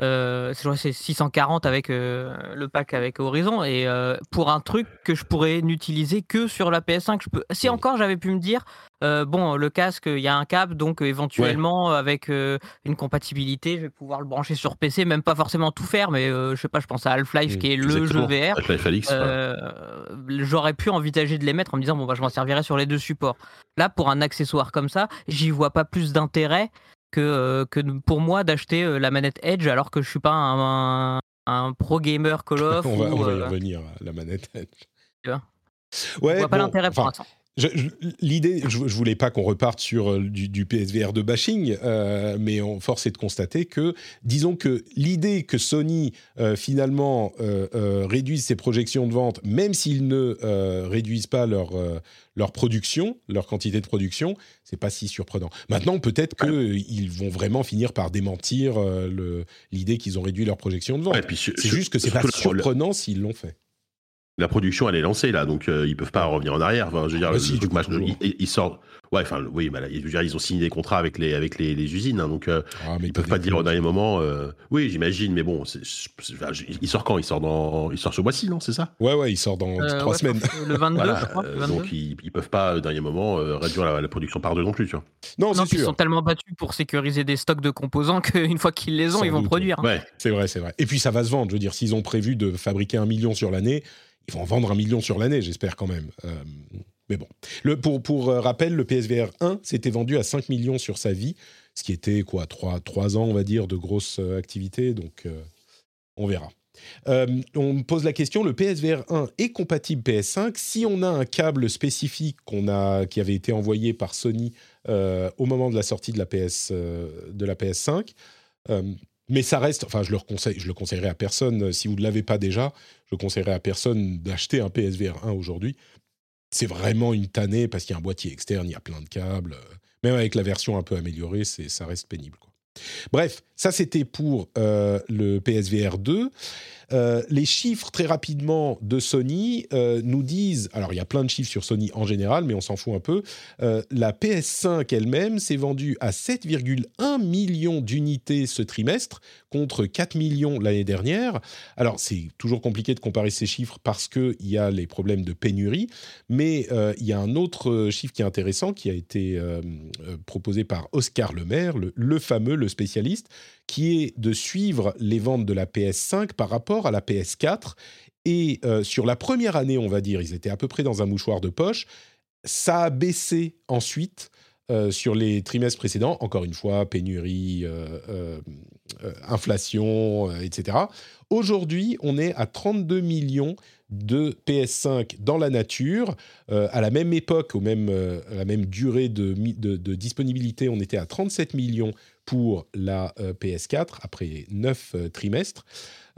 Euh, c'est- je crois que c'est 640 avec euh, le pack avec Horizon et euh, pour un truc que je pourrais n'utiliser que sur la PS5 je peux si encore j'avais pu me dire bon le casque il y a un câble donc éventuellement avec une compatibilité je vais pouvoir le brancher sur PC même pas forcément tout faire mais je sais pas je pense à Half-Life qui est le jeu VR j'aurais pu envisager de les mettre en me disant bon bah je m'en servirai sur les deux supports. Là pour un accessoire comme ça, j'y vois pas plus d'intérêt que euh, que pour moi d'acheter euh, la manette Edge alors que je suis pas un, un, un pro gamer Call *laughs* of on va, ou, on va y euh, revenir à la manette. Tu vois? Je Ouais, vois pas bon, l'intérêt pour l'instant. L'idée, je, je voulais pas qu'on reparte sur euh, du, du PSVR de bashing, euh, mais force est de constater que, disons que l'idée que Sony euh, finalement euh, réduise ses projections de vente, même s'ils ne réduisent pas leur leur production, leur quantité de production, c'est pas si surprenant. Maintenant, peut-être qu'ils vont vraiment finir par démentir l'idée qu'ils ont réduit leur projection de vente. Ouais, c'est juste que c'est pas surprenant s'ils l'ont fait. La production elle est lancée là, donc euh, ils peuvent pas revenir en arrière. Enfin, je veux dire, Ah bah le si, truc, ils, ils sortent. Ouais, enfin, oui, bah, là, je veux dire, ils ont signé des contrats avec les avec les, les usines, hein, donc euh, Ah, mais ils peuvent pas dire au dernier moment. euh, oui, j'imagine, mais bon, c'est- c'est- enfin, je- il sort quand? Il sort dans, il sort ce mois-ci, non C'est ça? Ouais, ouais, il sort dans Euh, trois ouais, semaines. Le 22, Voilà. je crois. le euh, 22. donc ils, ils peuvent pas au dernier moment euh, réduire la, la production par deux non plus, tu vois. Non, non, c'est puis ils sûr. sont tellement battus pour sécuriser des stocks de composants *laughs* qu'une fois qu'ils les ont, Sans ils vont doute, produire. hein. Ouais. C'est vrai, c'est vrai. Et puis ça va se vendre. Je veux dire, s'ils ont prévu de fabriquer un million sur l'année, ils vont en vendre un million sur l'année, j'espère quand même. Euh, mais bon. Pour, euh, rappel, le PSVR 1 s'était vendu à 5 millions sur sa vie, ce qui était quoi 3, trois ans, on va dire, de grosse euh, activité. Donc, on verra. On me pose la question, le PSVR 1 est compatible PS5 si on a un câble spécifique qu'on a, qui avait été envoyé par Sony au moment de la sortie de la, PS, de la PS5. Mais ça reste, enfin, je le conseille, je le conseillerais à personne. euh, Si vous ne l'avez pas déjà, je conseillerais à personne d'acheter un PSVR 1 aujourd'hui. C'est vraiment une tannée parce qu'il y a un boîtier externe, il y a plein de câbles. euh, Même avec la version un peu améliorée, ça reste pénible. Quoi. Bref, ça c'était pour euh, le PSVR 2. Euh, les chiffres très rapidement de Sony euh, nous disent, alors il y a plein de chiffres sur Sony en général, mais on s'en fout un peu. Euh, la PS5 elle-même s'est vendue à 7,1 millions d'unités ce trimestre contre 4 millions l'année dernière. Alors c'est toujours compliqué de comparer ces chiffres parce qu'il y a les problèmes de pénurie, mais il y a un autre chiffre qui est intéressant qui a été proposé par Oscar Lemaire, le, le fameux, le spécialiste, qui est de suivre les ventes de la PS5 par rapport à la PS4. Et euh, sur la première année, on va dire, ils étaient à peu près dans un mouchoir de poche. Ça a baissé ensuite euh, sur les trimestres précédents. Encore une fois, pénurie, euh, inflation, etc. Aujourd'hui, on est à 32 millions de PS5 dans la nature. À la même époque, au même, à la même durée de, disponibilité, on était à 37 millions pour la PS4 après 9 trimestres.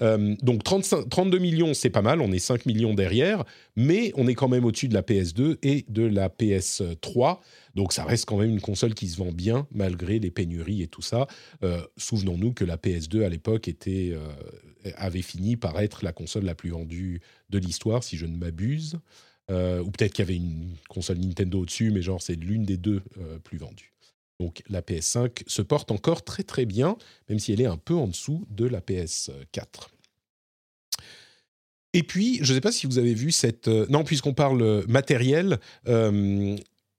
Euh, donc 35, 32 millions, c'est pas mal, on est 5 millions derrière, mais on est quand même au-dessus de la PS2 et de la PS3. Donc ça reste quand même une console qui se vend bien malgré les pénuries et tout ça. Euh, souvenons-nous que la PS2 à l'époque était, euh, avait fini par être la console la plus vendue de l'histoire, si je ne m'abuse. ou peut-être qu'il y avait une console Nintendo au-dessus, mais genre c'est l'une des deux plus vendues. Donc la PS5 se porte encore très très bien, même si elle est un peu en dessous de la PS4. Et puis, je ne sais pas si vous avez vu cette... Euh, non, puisqu'on parle matériel, euh,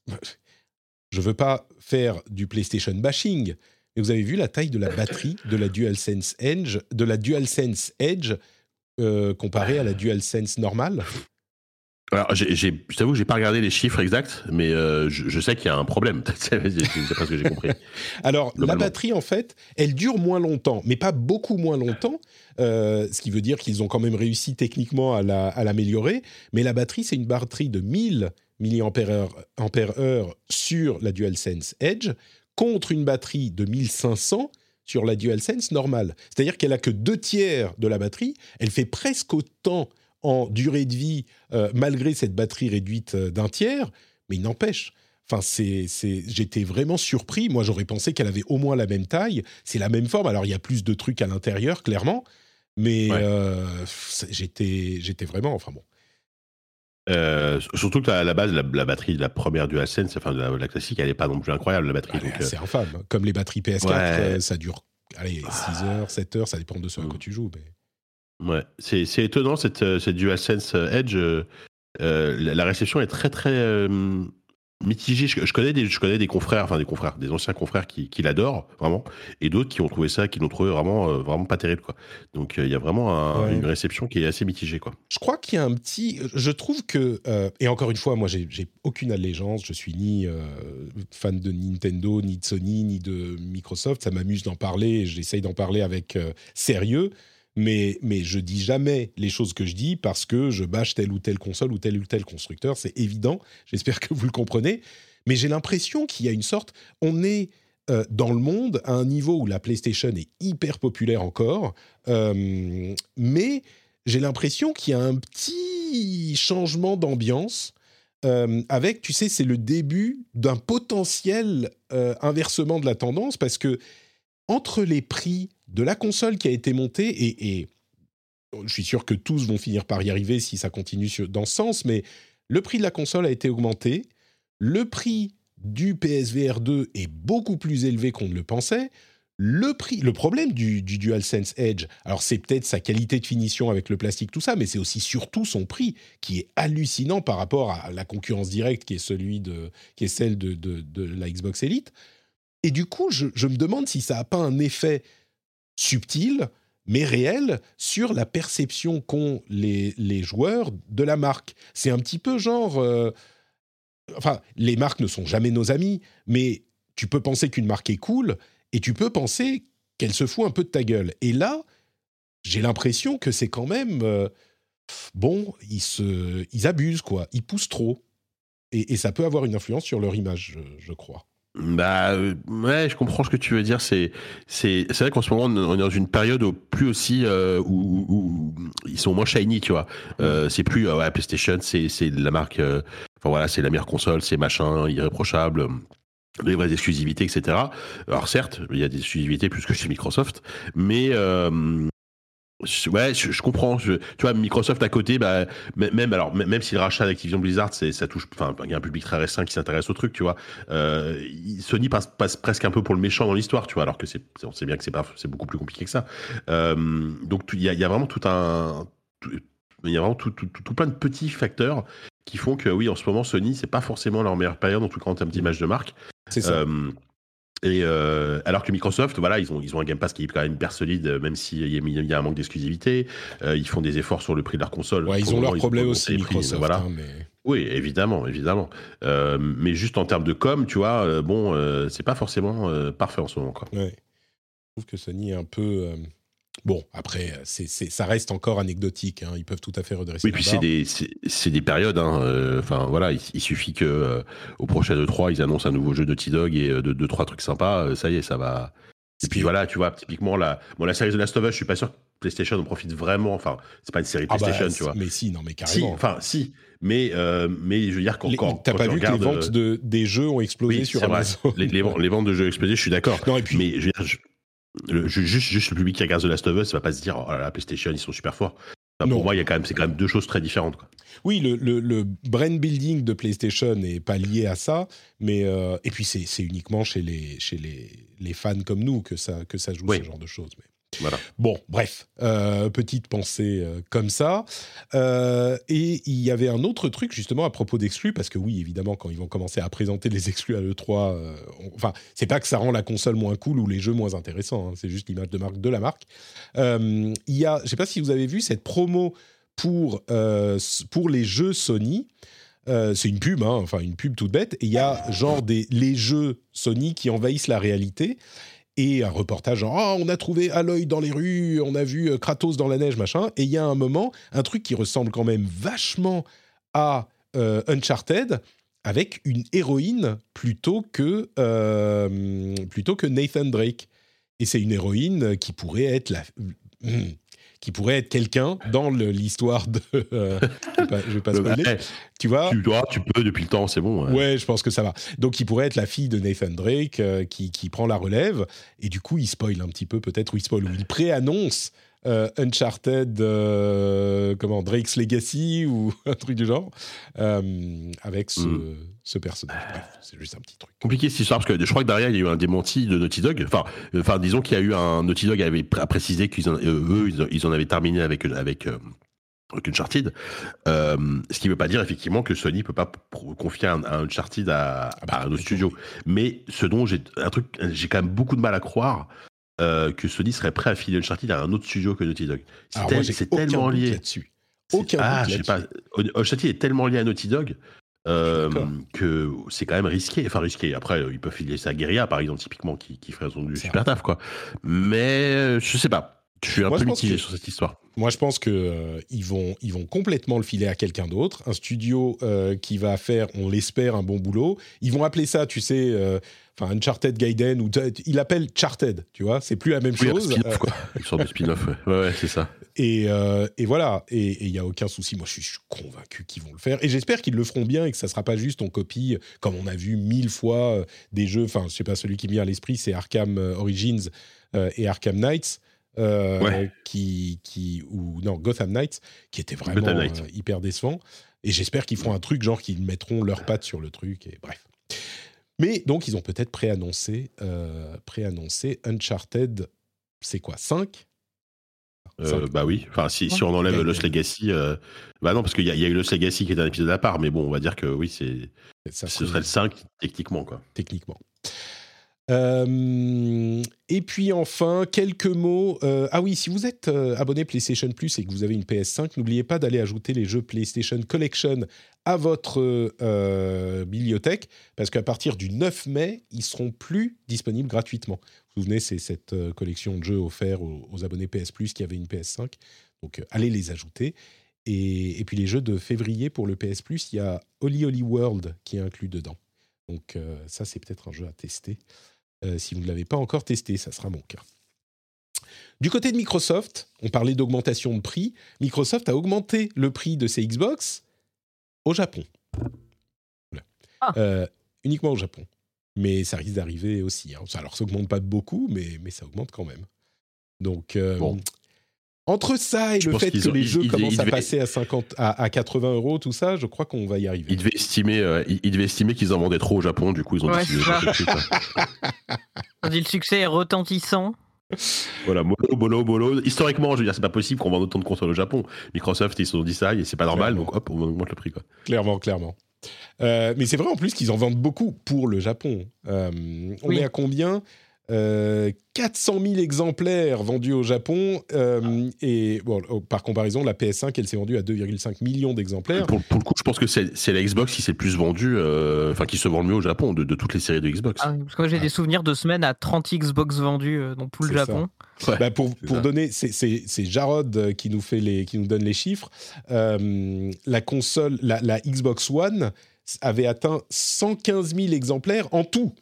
*laughs* je ne veux pas faire du PlayStation bashing, mais vous avez vu la taille de la batterie de la DualSense Edge, de la DualSense Edge euh, comparée à la DualSense normale? Alors, je t'avoue que j'ai pas regardé les chiffres exacts, mais euh, je, sais qu'il y a un problème. *laughs* c'est pas ce que j'ai compris. *laughs* Alors, la batterie, en fait, elle dure moins longtemps, mais pas beaucoup moins longtemps, euh, ce qui veut dire qu'ils ont quand même réussi techniquement à l'améliorer. mais la batterie, c'est une batterie de 1000 mAh sur la DualSense Edge contre une batterie de 1500 sur la DualSense normale. C'est-à-dire qu'elle a que deux tiers de la batterie, elle fait presque autant en durée de vie, euh, malgré cette batterie réduite euh, d'un tiers, mais il n'empêche. Enfin, c'est, j'étais vraiment surpris. Moi, j'aurais pensé qu'elle avait au moins la même taille. C'est la même forme. Alors, il y a plus de trucs à l'intérieur, clairement. Mais euh, j'étais, j'étais vraiment. Enfin bon. surtout qu'à la base, la, batterie de la première DualSense, enfin de la, classique, elle n'est pas non plus incroyable, la batterie. c'est infâme. Comme les batteries PS4, ça dure allez, 6 heures, 7 heures, ça dépend de ce à quoi tu joues. Mais... Ouais, c'est étonnant cette, euh, cette DualSense euh, Edge. Euh, la réception est très très mitigée. Je, connais des, je connais des confrères, enfin des confrères, des anciens confrères qui, qui l'adorent vraiment, et d'autres qui ont trouvé ça, qui l'ont trouvé vraiment vraiment pas terrible quoi. Donc il y a vraiment une réception qui est assez mitigée quoi. Je crois qu'il y a un petit, je trouve que et encore une fois, moi j'ai aucune allégeance, je suis ni fan de Nintendo, ni de Sony, ni de Microsoft. Ça m'amuse d'en parler, j'essaye d'en parler avec sérieux mais, mais je dis jamais les choses que je dis parce que je bâche telle ou telle console ou tel ou tel constructeur, c'est évident, j'espère que vous le comprenez, mais j'ai l'impression qu'il y a une sorte, on est euh, dans le monde à un niveau où la PlayStation est hyper populaire encore, euh, mais j'ai l'impression qu'il y a un petit changement d'ambiance. Euh, avec, tu sais, c'est le début d'un potentiel inversement de la tendance parce que entre les prix de la console qui a été montée, et, je suis sûr que tous vont finir par y arriver si ça continue dans ce sens, mais le prix de la console a été augmenté, le prix du PSVR 2 est beaucoup plus élevé qu'on ne le pensait. Le, prix, le problème du, du DualSense Edge, alors c'est peut-être sa qualité de finition avec le plastique, tout ça, mais c'est aussi surtout son prix qui est hallucinant par rapport à la concurrence directe qui est, celui de, qui est celle de, la Xbox Elite. Et du coup, je, me demande si ça n'a pas un effet subtil, mais réel, sur la perception qu'ont les, les, joueurs de la marque. C'est un petit peu genre... Euh, enfin, les marques ne sont jamais nos amis, mais tu peux penser qu'une marque est cool, et tu peux penser qu'elle se fout un peu de ta gueule. Et là, j'ai l'impression que c'est quand même... Euh, bon, ils, se, ils abusent, quoi. Ils poussent trop. Et, ça peut avoir une influence sur leur image, je crois. Bah euh, ouais, je comprends ce que tu veux dire. C'est c'est c'est vrai qu'en ce moment on est dans une période où plus aussi euh, où, où, ils sont moins shiny, tu vois. Euh, c'est plus ouais, PlayStation, c'est c'est la marque. enfin voilà, c'est la meilleure console, c'est machin irréprochable. Les vraies exclusivités, etc. Alors certes, il y a des exclusivités plus que chez Microsoft, mais Ouais, je, comprends. tu vois, Microsoft à côté, bah, même alors même si le rachat d'Activision Blizzard, c'est ça touche. Enfin, il y a un public très récent qui s'intéresse au truc, tu vois. Euh, Sony passe, passe, presque un peu pour le méchant dans l'histoire, tu vois, alors que c'est, on sait bien que c'est pas, c'est beaucoup plus compliqué que ça. Euh, donc il y a, y a, vraiment tout un, il y a vraiment tout, tout, tout, plein de petits facteurs qui font que oui, en ce moment, Sony, c'est pas forcément leur meilleure période, en tout cas en termes d'image de marque. C'est ça. Euh, et euh, alors que Microsoft, voilà, ils ont, ils ont un Game Pass qui est quand même hyper solide, même s'il y, y, a un manque d'exclusivité. Euh, ils font des efforts sur le prix de leur console. Ouais, ils ont leurs problèmes aussi, Microsoft. Voilà. Hein, mais... Oui, évidemment, évidemment. Euh, mais juste en termes de com, tu vois, euh, bon, euh, c'est pas forcément parfait en ce moment. Quoi. Ouais. Je trouve que Sony est un peu Bon, après, ça reste encore anecdotique. hein. Ils peuvent tout à fait redresser Oui, puis c'est des, périodes. hein, euh, Enfin, voilà, il, il suffit que euh, au prochain E3, ils annoncent un nouveau jeu de T-Dog et euh, deux, deux, trois trucs sympas. ça y est, ça va. Et puis voilà, tu vois, typiquement, la, bon, la série The Last of Us, je suis pas sûr que PlayStation en profite vraiment. Enfin, c'est pas une série Ah bah, PlayStation, tu vois. Mais si, non, mais Si, carrément. enfin, si. Mais, euh, mais je veux dire, quand, T'as pas vu que les ventes de, des jeux ont explosé oui, sur. Amazon? Les, les, les ventes de jeux explosées, je suis d'accord. Non, et puis, Mais je veux dire, je- le, juste, juste le public qui regarde The Last of Us, va pas se dire, oh là là, PlayStation, ils sont super forts. Enfin, pour moi, il y a quand même, c'est quand même deux choses très différentes. Quoi. Oui, le, le, le brand building de PlayStation n'est pas lié à ça, mais euh, et puis c'est c'est uniquement chez les chez les, les fans comme nous que ça que ça joue Oui. ce genre de choses. Mais Bon, bref, euh, petite pensée euh, comme ça. Euh, et il y avait un autre truc justement à propos d'exclus, parce que oui, évidemment, quand ils vont commencer à présenter les exclus à l'E3, euh, on- enfin, c'est pas que ça rend la console moins cool ou les jeux moins intéressants, hein, c'est juste l'image de marque de la marque. Il y a, je sais pas si vous avez vu cette promo pour, pour les jeux Sony. C'est une pub, hein, enfin une pub toute bête, et il y a genre des, les jeux Sony qui envahissent la réalité, et un reportage genre Ah, on a trouvé Aloy dans les rues, on a vu euh, Kratos dans la neige, machin, et il y a un moment, un truc qui ressemble quand même vachement à euh, Uncharted, avec une héroïne plutôt que, euh, plutôt que Nathan Drake. Et c'est une héroïne qui pourrait être la... qui pourrait être quelqu'un dans l'histoire de... euh, je vais pas, je vais pas spoiler. Tu vois? Tu, dois, tu peux depuis le temps, c'est bon. ouais. Ouais, je pense que ça va. Donc, il pourrait être la fille de Nathan Drake euh, qui, qui prend la relève. Et du coup, il spoil un petit peu, peut-être, ou il spoil, ou il préannonce euh, Uncharted, euh, comment, Drake's Legacy, ou *laughs* un truc du genre, euh, avec ce, Mm. ce personnage. Bref, c'est juste un petit truc. compliqué cette histoire parce que je crois que derrière il y a eu un démenti de Naughty Dog. Enfin, enfin disons qu'il y a eu un Naughty Dog avait pr- précisé qu'ils en- eux ils en- avaient terminé avec Uncharted. Euh, ce qui ne veut pas dire effectivement que Sony peut pas confier un, un Uncharted à, Ah bah, à un autre studio. Mais ce dont j'ai un truc, j'ai quand même beaucoup de mal à croire. Euh, que Sony serait prêt à filer Uncharted à un autre studio que Naughty Dog. C'est tel- tellement lié. là-dessus. Aucun ah, je sais pas. Uncharted est tellement lié à Naughty Dog euh, que c'est quand même risqué. Enfin, risqué. Après, euh, ils peuvent filer ça à Guerilla, par exemple, typiquement, qui, qui ferait son du super taf, quoi. Mais je sais pas. Je suis un Moi, peu mitigé que- sur cette histoire. Moi, je pense que euh, ils vont ils vont complètement le filer à quelqu'un d'autre, un studio euh, qui va faire, on l'espère, un bon boulot. Ils vont appeler ça, tu sais, euh, Uncharted Gaiden ou il appelle Charted, tu vois, c'est plus la même Oui, un chose. spin-off, Euh, quoi. *laughs* Une sorte de spin-off, ouais. Ouais, ouais, c'est ça. et, et voilà, et il y a aucun souci. Moi, je suis, je suis convaincu qu'ils vont le faire, et j'espère qu'ils le feront bien et que ça sera pas juste on copie, comme on a vu mille fois des jeux. Enfin, je sais pas, celui qui me vient à l'esprit, c'est Arkham Origins et Arkham Knights. Euh, Ouais. qui, qui ou non Gotham Knights qui était vraiment euh, hyper décevant et j'espère qu'ils feront un truc genre qu'ils mettront leurs pattes sur le truc et bref mais donc ils ont peut-être préannoncé euh, préannoncé Uncharted c'est quoi 5 Euh, bah oui. Enfin, si, si on enlève. Lost Legacy. euh, Bah non, parce qu'il y, a- il y a eu Lost Legacy qui est un épisode à part, mais bon, on va dire que oui, c'est, ce serait le 5, techniquement, quoi. techniquement. Euh, et puis enfin, quelques mots. euh, ah oui, si vous êtes euh, abonné PlayStation Plus et que vous avez une PS5, n'oubliez pas d'aller ajouter les jeux PlayStation Collection à votre bibliothèque, parce qu'à partir du 9 mai, ils seront plus disponibles gratuitement. Vous vous souvenez, c'est cette collection de jeux offerts aux, abonnés PS Plus qui avaient une PS5. Donc allez les ajouter. Et, et puis les jeux de février pour le PS Plus, il y a Holy Holy World qui est inclus dedans. Donc ça, c'est peut-être un jeu à tester. Euh, si vous ne l'avez pas encore testé, ça sera mon cas. Du côté de Microsoft, on parlait d'augmentation de prix. Microsoft a augmenté le prix de ses Xbox au Japon. Voilà. Ah. Euh, uniquement au Japon. Mais ça risque d'arriver aussi. Hein. Alors, ça augmente pas beaucoup, mais, mais ça augmente quand même. Donc, euh, Bon. Entre ça et Je le fait que ont- les ils- jeux ils- commencent ils à passer à, 50, à, à 80 euros, tout ça, je crois qu'on va y arriver. Ils devaient estimer, euh, ils, devaient estimer qu'ils en vendaient trop au Japon, du coup, ils ont Ouais, décidé de. On *laughs* dit le succès est retentissant. Voilà, mollo, bolo, bolo. Historiquement, je veux dire, c'est pas possible qu'on vende autant de consoles au Japon. Microsoft, ils se sont dit ça, et c'est pas normal, Clairement. donc hop, on augmente le prix, quoi. Clairement, clairement. Euh, mais c'est vrai en plus qu'ils en vendent beaucoup pour le Japon. Euh, on Oui. est à combien? Euh, 400 000 exemplaires vendus au Japon. euh, et bon, oh, par comparaison, la PS5, elle s'est vendue à 2,5 millions d'exemplaires. Pour, pour le coup, je pense que c'est la Xbox qui s'est le plus vendue, euh, enfin qui se vend le mieux au Japon de, de toutes les séries de Xbox. Ah, parce que moi, j'ai des souvenirs de semaines à 30 Xbox vendus euh, dans tout le. Japon. Ouais, Bah, pour donner, c'est- Jarod euh, qui nous, fait les, qui nous donne les chiffres. Euh, la console, la, la Xbox One avait atteint 115 000 exemplaires en tout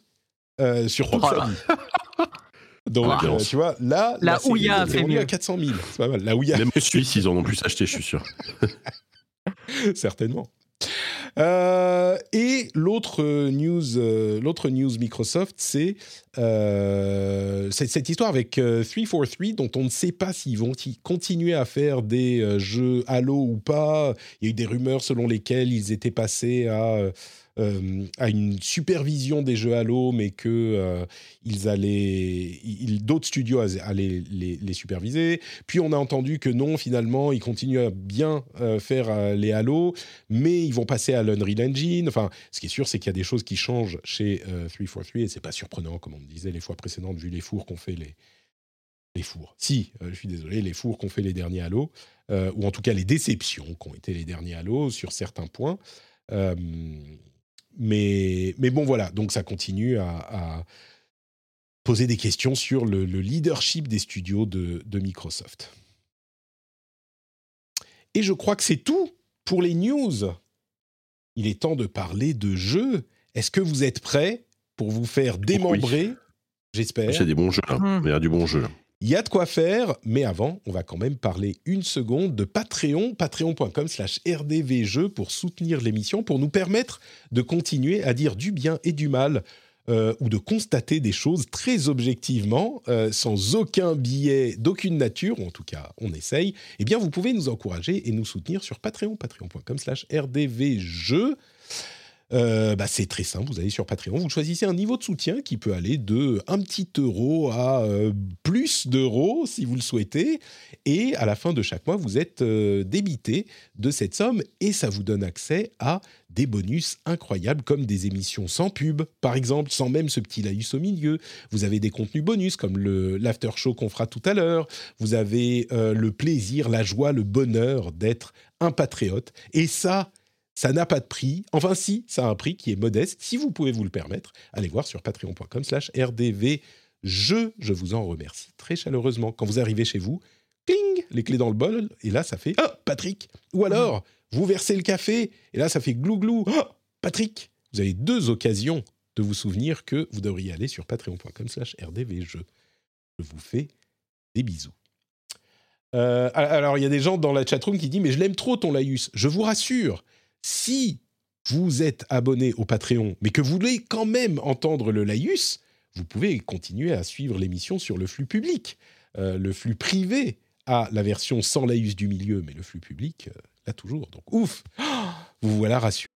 euh, sur toute Oh sa là. vie. Donc, euh, tu vois, là, La série, Ouya vendue mieux. à 400 000. C'est pas mal. La Ouya, Même en Suisse, ils en ont plus acheté, je suis sûr. *laughs* certainement. Euh, et l'autre news, euh, l'autre news Microsoft, c'est euh, c'est cette histoire avec euh, 343 dont on ne sait pas s'ils vont continuer à faire des euh, jeux Halo ou pas. Il y a eu des rumeurs selon lesquelles ils étaient passés à euh, à une supervision des jeux Halo, mais que euh, ils allaient, d'autres studios allaient les, superviser. Puis on a entendu que non, finalement, ils continuent à bien euh, faire les Halo, mais ils vont passer à l'Unreal Engine. Enfin, ce qui est sûr, c'est qu'il y a des choses qui changent chez euh, 343 et c'est pas surprenant, comme on me disait les fois précédentes, vu les fours qu'on fait les les fours. Si, je suis désolé, les fours qu'ont fait les derniers Halo, ou en tout cas les déceptions qu'ont été les derniers Halo sur certains points. Mais, mais bon, voilà, donc ça continue à, à poser des questions sur le, le leadership des studios de, de Microsoft. Et je crois que c'est tout pour les news. Il est temps de parler de jeux. Est-ce que vous êtes prêts pour vous faire démembrer? J'espère. Il y a des bons jeux là. Hmm. Il y a du bon jeu là. Il y a de quoi faire, mais avant, on va quand même parler une seconde de Patreon, patreon.com slash rdvjeux pour soutenir l'émission, pour nous permettre de continuer à dire du bien et du mal, euh, ou de constater des choses très objectivement, euh, sans aucun billet d'aucune nature, ou en tout cas on essaye, eh bien vous pouvez nous encourager et nous soutenir sur Patreon, patreon.com slash rdvjeux. Euh, bah, c'est très simple, vous allez sur Patreon, vous choisissez un niveau de soutien qui peut aller de un petit euro à euh, plus d'euros si vous le souhaitez, et à la fin de chaque mois, vous êtes euh, débité de cette somme et ça vous donne accès à des bonus incroyables comme des émissions sans pub, par exemple, sans même ce petit laïus au milieu. Vous avez des contenus bonus comme l'after show qu'on fera tout à l'heure. Vous avez le plaisir, la joie, le bonheur d'être un patriote. Et ça, ça n'a pas de prix. Enfin, si, ça a un prix qui est modeste. Si vous pouvez vous le permettre, allez voir sur patreon.com slash rdv. Je, je vous en remercie très chaleureusement. Quand vous arrivez chez vous, cling, les clés dans le bol, et là, ça fait « Ah, Patrick !» Ou alors, vous versez le café, et là, ça fait « Glou-glou Ah, Patrick !» Vous avez deux occasions de vous souvenir que vous devriez aller sur patreon.com slash. Je vous fais des bisous. Euh, alors, il y a des gens dans la chatroom qui disent « Mais je l'aime trop, ton laïus !» Je vous rassure, si vous êtes abonné au Patreon, mais que vous voulez quand même entendre le laïus, vous pouvez continuer à suivre l'émission sur le flux public. Euh, le flux privé a la version sans laïus du milieu, mais le flux public euh, l'a toujours. Donc, ouf Vous voilà rassuré.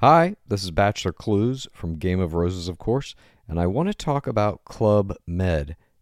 Hi, this is Bachelor Clues from Game of Roses, of course, and I want to talk about Club Med.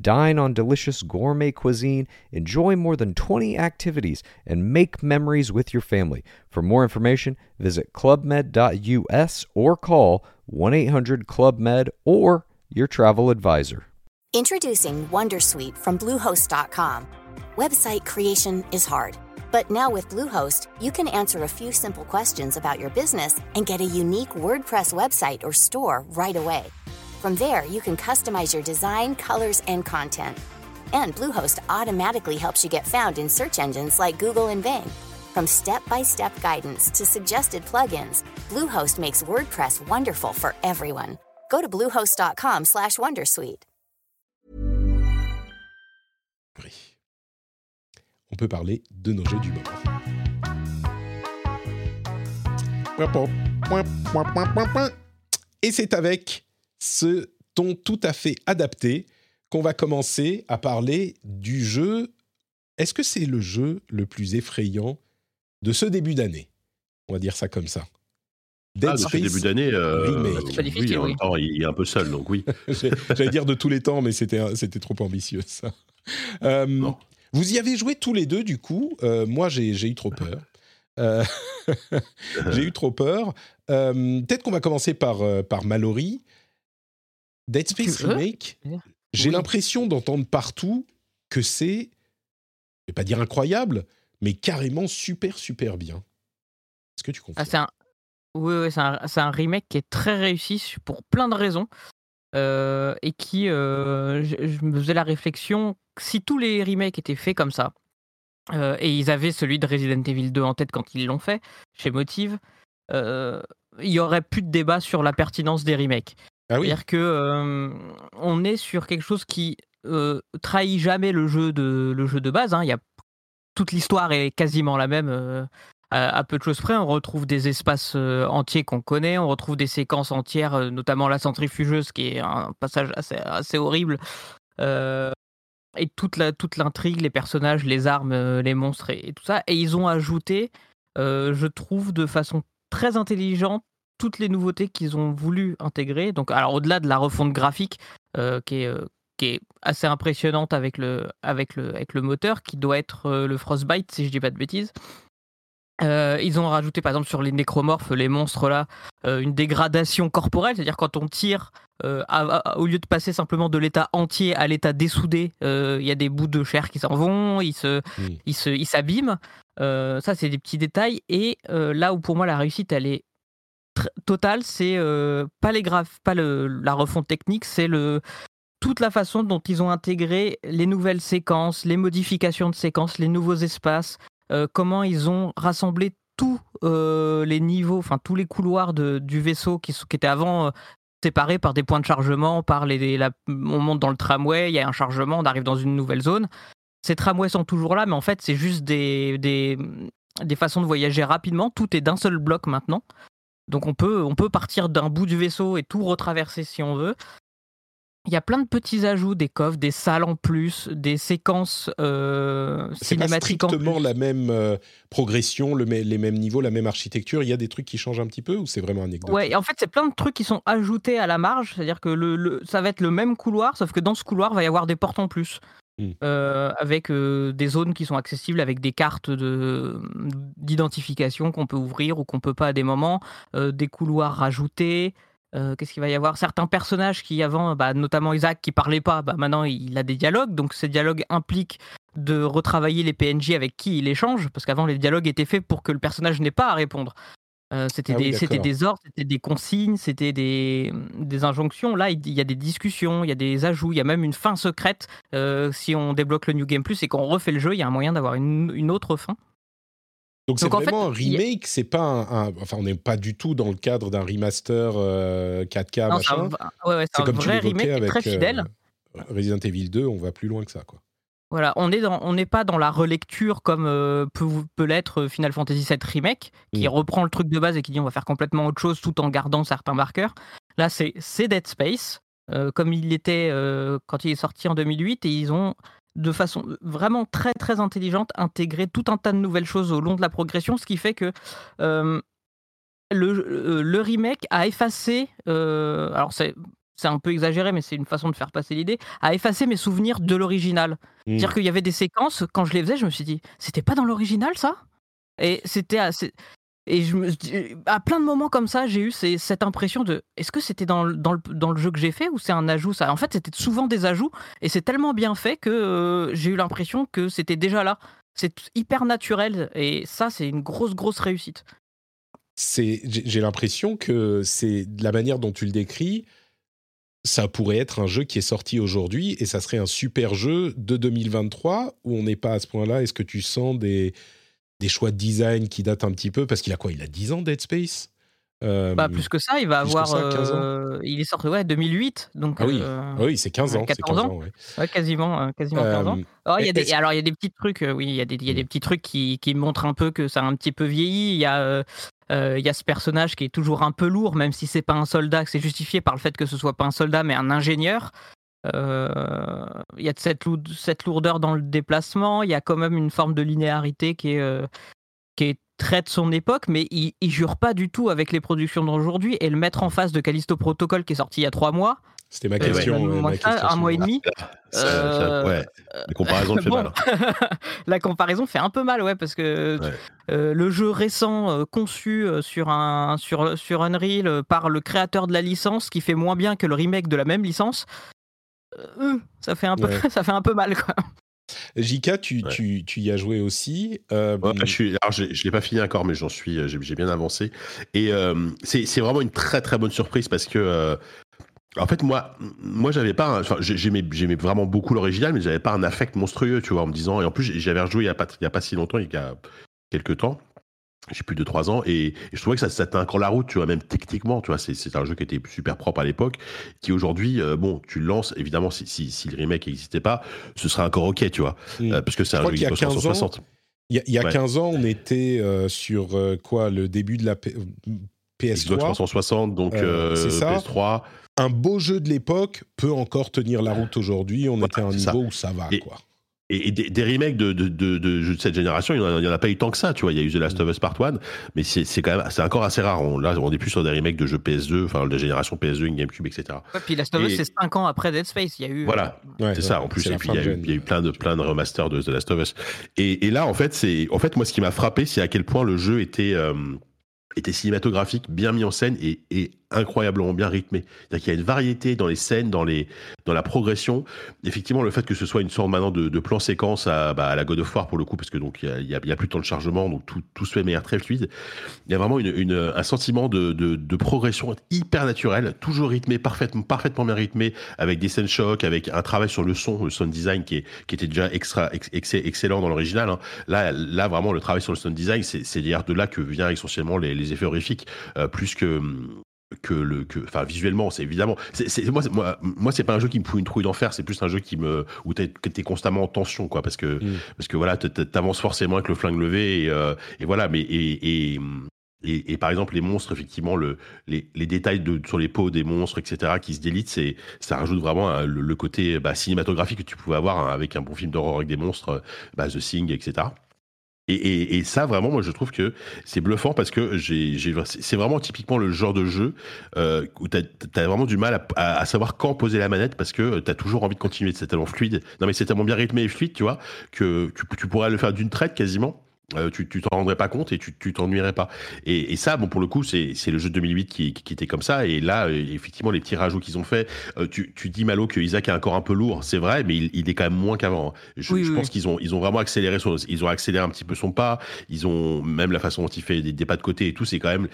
Dine on delicious gourmet cuisine, enjoy more than 20 activities, and make memories with your family. For more information, visit clubmed.us or call 1 800 Club Med or your travel advisor. Introducing Wondersuite from Bluehost.com. Website creation is hard, but now with Bluehost, you can answer a few simple questions about your business and get a unique WordPress website or store right away. From there, you can customize your design, colors, and content. And Bluehost automatically helps you get found in search engines like Google and Bing. From step-by-step guidance to suggested plugins, Bluehost makes WordPress wonderful for everyone. Go to bluehost.com/wondersuite. On peut parler de nos jeux du moment. Et c'est avec ce ton tout à fait adapté qu'on va commencer à parler du jeu. Est-ce que c'est le jeu le plus effrayant de ce début d'année? On va dire ça comme ça. Dead Ah, Space début d'année, euh, oui, en oui. même temps, il est un peu seul, donc oui. *laughs* J'allais dire de tous les temps, mais c'était c'était trop ambitieux ça. Euh, Non. vous y avez joué tous les deux du coup. Euh, moi, j'ai j'ai eu trop peur. Euh, *laughs* j'ai eu trop peur. Euh, Peut-être qu'on va commencer par par Mallory. Dead Space remake. J'ai Oui. l'impression d'entendre partout que c'est, je vais pas dire incroyable, mais carrément super super bien. Est-ce que tu Ah, c'est un... Oui, oui, c'est un, remake qui est très réussi pour plein de raisons. euh, et qui, euh, je, je me faisais la réflexion, si tous les remakes étaient faits comme ça, euh, et ils avaient celui de Resident Evil 2 en tête quand ils l'ont fait, chez Motive, il y aurait plus de débat sur la pertinence des remakes. Ah. C'est-à-dire que on est sur quelque chose qui trahit jamais le jeu de, le jeu de base. hein. Il y a, toute l'histoire est quasiment la même. à, peu de choses près, on retrouve des espaces entiers qu'on connaît, on retrouve des séquences entières, notamment la centrifugeuse, qui est un passage assez, horrible. Et toute toute l'intrigue, les personnages, les armes, les monstres et, tout ça. Et ils ont ajouté, je trouve, de façon très intelligente, toutes les nouveautés qu'ils ont voulu intégrer. Donc, alors au-delà de la refonte graphique, euh, qui est euh, qui est assez impressionnante avec le avec le avec le moteur, qui doit être euh, le Frostbite, si je dis pas de bêtises. Ils ont rajouté par exemple sur les nécromorphes, les monstres là, une dégradation corporelle, c'est-à-dire quand on tire, à- à- au lieu de passer simplement de l'état entier à l'état dessoudé, il y a des bouts de chair qui s'en vont, ils se, Mm. ils se, ils s'abîment. Ça c'est des petits détails. Et là où pour moi la réussite elle est totale, c'est euh, pas les graphes, pas le, la refonte technique, c'est le toute la façon dont ils ont intégré les nouvelles séquences, les modifications de séquences, les nouveaux espaces, euh, comment ils ont rassemblé tous euh, les niveaux, enfin tous les couloirs du vaisseau qui, étaient avant séparés par des points de chargement, par les, on monte dans le tramway, il y a un chargement, on arrive dans une nouvelle zone. Ces tramways sont toujours là, mais en fait c'est juste des, des, des façons de voyager rapidement. Tout est d'un seul bloc maintenant. Donc on peut, on peut partir d'un bout du vaisseau et tout retraverser si on veut. Il y a plein de petits ajouts, des coffres, des salles en plus, des séquences euh, C'est cinématiques en strictement plus. la même euh, progression, le les mêmes niveaux, la même architecture. Il y a des trucs qui changent un petit peu ou c'est vraiment anecdotique? Ouais, en fait, c'est plein de trucs qui sont ajoutés à la marge. C'est-à-dire que le, le- ça va être le même couloir, sauf que dans ce couloir, il va y avoir des portes en plus. Mm. Euh, avec euh, des zones qui sont accessibles, avec des cartes de- d'identification qu'on peut ouvrir ou qu'on peut pas à des moments, euh, des couloirs rajoutés. Qu'est-ce qu'il va y avoir? Certains personnages qui avant, bah, notamment Isaac, qui parlait pas, bah, maintenant il a des dialogues. Donc ces dialogues impliquent de retravailler les PNJ avec qui il échange, parce qu'avant les dialogues étaient faits pour que le personnage n'ait pas à répondre. Euh, c'était Ah oui, des, c'était d'accord. des ordres, c'était des consignes, c'était des, des injonctions. Là, il y a des discussions, il y a des ajouts, il y a même une fin secrète. Euh, si on débloque le New Game Plus et qu'on refait le jeu, il y a un moyen d'avoir une, une autre fin. Donc c'est en fait, vraiment un a- remake, c'est pas un, un- Enfin, on n'est pas du tout dans le cadre d'un remaster euh, 4K, Non, c'est un, machin. ouais, ouais, c'est C'est un comme tu vrai l'évoquais remake très avec, euh, fidèle. Resident Evil 2, on va plus loin que ça, quoi. Voilà, on n'est pas dans la relecture comme euh, peut, peut l'être euh, Final Fantasy VII Remake, qui Mm. reprend le truc de base et qui dit on va faire complètement autre chose tout en gardant certains marqueurs. Là, c'est Dead Space, euh, comme il était euh, quand il est sorti en 2008, et ils ont de façon vraiment très très intelligente intégré tout un tas de nouvelles choses au long de la progression, ce qui fait que le, le remake a effacé, alors c'est c'est un peu exagéré, mais c'est une façon de faire passer l'idée, a effacé mes souvenirs de l'original. Mm. C'est-à-dire qu'il y avait des séquences, quand je les faisais, je me suis dit, c'était pas dans l'original ça? Et c'était assez. Et je me, à plein de moments comme ça, j'ai eu ces- cette impression de est-ce que c'était dans, le- dans, le, dans le jeu que j'ai fait ou c'est un ajout ça? En fait, c'était souvent des ajouts et c'est tellement bien fait que euh, j'ai eu l'impression que c'était déjà là. C'est hyper naturel et ça, c'est une grosse, grosse réussite. j'ai l'impression que c'est la manière dont tu le décris ça pourrait être un jeu qui est sorti aujourd'hui et ça serait un super jeu de 2023 où on n'est pas à ce point-là est-ce que tu sens des des choix de design qui datent un petit peu? Parce qu'il a quoi? Il a 10 ans Dead Space? Euh, Pas plus que ça, il va avoir. ça, 15 ans. euh, il est sorti, ouais, 2008. Donc, ah oui euh, Ah oui c'est 15 ans c'est 14 15 ans. ans ouais. ouais, quasiment, quasiment 15 ans. Euh, Alors, il y a des, alors, il y a des petits trucs, oui, il y a des, il y a des Mm. petits trucs qui, qui montrent un peu que ça a un petit peu vieilli. Il y a, il y a ce personnage qui est toujours un peu lourd, même si c'est pas un soldat, que c'est justifié par le fait que ce soit pas un soldat, mais un ingénieur. Euh, il y a de cette, lou- cette lourdeur dans le déplacement. Il y a quand même une forme de linéarité qui est, euh, qui est traite son époque, mais il, il jure pas du tout avec les productions d'aujourd'hui et le mettre en face de Callisto Protocol qui est sorti il y a trois mois. C'était ma euh, question. donne-moi ouais, ma ça, question un mois et demi. Ça- Euh, ouais, la comparaison fait bon. mal. hein. *laughs* la comparaison fait un peu mal, ouais, parce que Ouais. euh, le jeu récent euh, conçu sur, un, sur, sur Unreal euh, par le créateur de la licence qui fait moins bien que le remake de la même licence, euh, ça, fait un peu, Ouais. *laughs* ça fait un peu mal, quoi. Jika, tu, Ouais. tu, tu y as joué aussi. euh, Ouais, je suis, alors j'ai- je l'ai pas fini encore, mais j'en suis, j'ai bien avancé. Et euh, c'est c'est vraiment une très très bonne surprise parce que, euh, en fait, moi, moi, j'avais pas, un- enfin, j'ai- j'aimais, j'aimais vraiment beaucoup l'original, mais j'avais pas un affect monstrueux, tu vois, en me disant. Et en plus, j'avais rejoué il y a pas, il y a pas si longtemps, il y a quelques temps. J'ai plus de 3 ans et, et je trouvais que ça, ça tenait encore la route, tu vois, même techniquement, tu vois, c'est- un jeu qui était super propre à l'époque, qui aujourd'hui, euh, bon, tu le lances, évidemment, si, si, si le remake n'existait pas, ce serait encore ok, tu vois, Mm. euh, parce que c'est un jeu qu'il y a Xbox 15 ans, 360. Il y a, y a Ouais. 15 ans, on était euh, sur quoi Le début de la P- Xbox PS3. 360, donc ça. PS3. Un beau jeu de l'époque peut encore tenir la route aujourd'hui. On était à un ça. niveau où ça va, Et- quoi. Et, et des, des remakes de, de, de, de jeux de cette génération, il n'y en, a- il y en a pas eu tant que ça, tu vois. Il y a eu The Last of Us Part 1, mais c'est c'est quand même, c'est encore assez rare. On, là, on est plus sur des remakes de jeux PS2, enfin, de la génération PS2, une GameCube, etc. Ouais, puis Last of Us, Et- c'est 5 ans après Dead Space. Il y a eu. Voilà. Ouais, C'est ouais, ça, en plus. Et puis, il y, a eu, y a eu plein de, plein de remasters de The Last of Us. Et, et là, en fait, c'est, en fait, moi, ce qui m'a frappé, c'est à quel point le jeu était, euh, était cinématographique, bien mis en scène et, et incroyablement bien rythmé. C'est-à-dire qu'il y a une variété dans les scènes, dans, les, dans la progression. Effectivement, le fait que ce soit une sorte maintenant de, plan séquence à, bah, à la God of War pour le coup, parce que donc il y a, plus de temps de chargement, donc tout, tout se fait manière très fluide. Il y a vraiment un sentiment de, progression hyper naturel, toujours rythmé, parfaitement, parfaitement bien rythmé, avec des scènes chocs, avec un travail sur le son, le sound design qui, est, qui était déjà extra, ex- ex- excellent dans l'original. hein. Là, là, vraiment, le travail sur le sound design, c'est d'ailleurs de là que vient essentiellement les, les effets horrifiques, euh, plus que que le que enfin visuellement c'est évidemment c'est moi moi moi c'est pas un jeu qui me fout une trouille d'enfer c'est plus un jeu qui me où t'es t'es constamment en tension quoi parce que Mm. parce que voilà t'avances forcément avec le flingue levé et, euh, et voilà mais et, et et, et par exemple les monstres effectivement le les, les détails de, sur les peaux des monstres etc qui se délitent c'est ça rajoute vraiment hein, le, le côté bah, cinématographique que tu pouvais avoir hein, avec un bon film d'horreur avec des monstres bah, The Thing etc et, ça, vraiment, moi, je trouve que c'est bluffant parce que c'est vraiment typiquement le genre de jeu euh, où tu as, vraiment du mal à, savoir quand poser la manette parce que tu as toujours envie de continuer. C'est tellement fluide. Non, mais c'est tellement bien rythmé et fluide, tu vois, que tu pourrais le faire d'une traite quasiment. Euh, tu tu t'en rendrais pas compte et tu tu t'ennuierais pas. Et, et ça, bon, pour le coup, c'est c'est le jeu de 2008 qui, qui était comme ça. Et là, euh, effectivement, les petits rajouts qu'ils ont fait, euh, tu, tu dis, Malo, que Isaac est encore un peu lourd. C'est vrai, mais il, il est quand même moins qu'avant. Je, Oui, je oui, pense qu'ils ont, ils ont vraiment accéléré son, ils ont accéléré un petit peu son pas. Ils ont, même la façon dont il fait des, des pas de côté et tout, c'est quand même,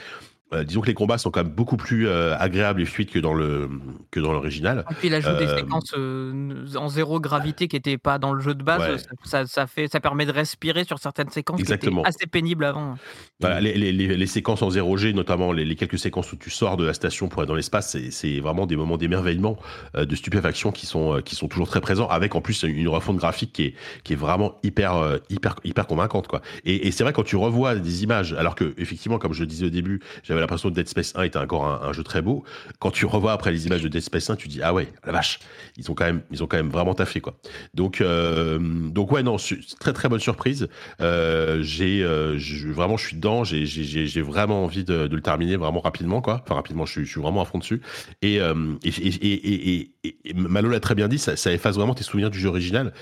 euh, disons que les combats sont quand même beaucoup plus euh, agréables et fluides que dans le, que dans l'original. Et puis l'ajout des Euh, séquences euh, en zéro gravité qui n'étaient pas dans le jeu de base, Ouais. ça, ça, fait, ça permet de respirer sur certaines séquences Exactement. qui étaient assez pénibles avant. Voilà, les, les, les, les séquences en 0G, notamment les, quelques séquences où tu sors de la station pour aller dans l'espace, c'est- vraiment des moments d'émerveillement, de stupéfaction qui sont, qui sont toujours très présents, avec en plus une refonte graphique qui est, qui est vraiment hyper, hyper, hyper convaincante. Quoi. Et, et c'est vrai, quand tu revois des images, alors que, effectivement, comme je le disais au début, j'avais l'impression que Dead Space 1 était encore un, jeu très beau. Quand tu revois après les images de Dead Space 1, tu dis, ah ouais, la vache, ils ont quand même, ils ont quand même vraiment taffé. Quoi. Donc, euh, donc ouais, non, très très bonne surprise. Euh, j'ai euh, vraiment je suis dedans j'ai vraiment envie de, le terminer vraiment rapidement quoi enfin rapidement je suis, vraiment à fond dessus et et, et, et, Malo l'a très bien dit ça, efface vraiment tes souvenirs du jeu original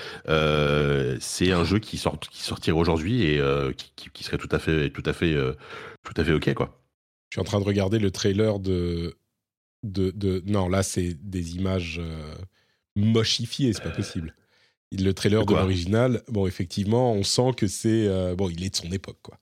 c'est un jeu qui sort qui sortirait aujourd'hui et qui, qui, qui serait tout à fait tout à fait tout à fait ok quoi Je suis en train de regarder le trailer de. de, de... Non, là, c'est des images euh, mochifiées, c'est pas possible. Le trailer De l'original, bon, effectivement, on sent que c'est. euh, bon, il est de son époque, quoi.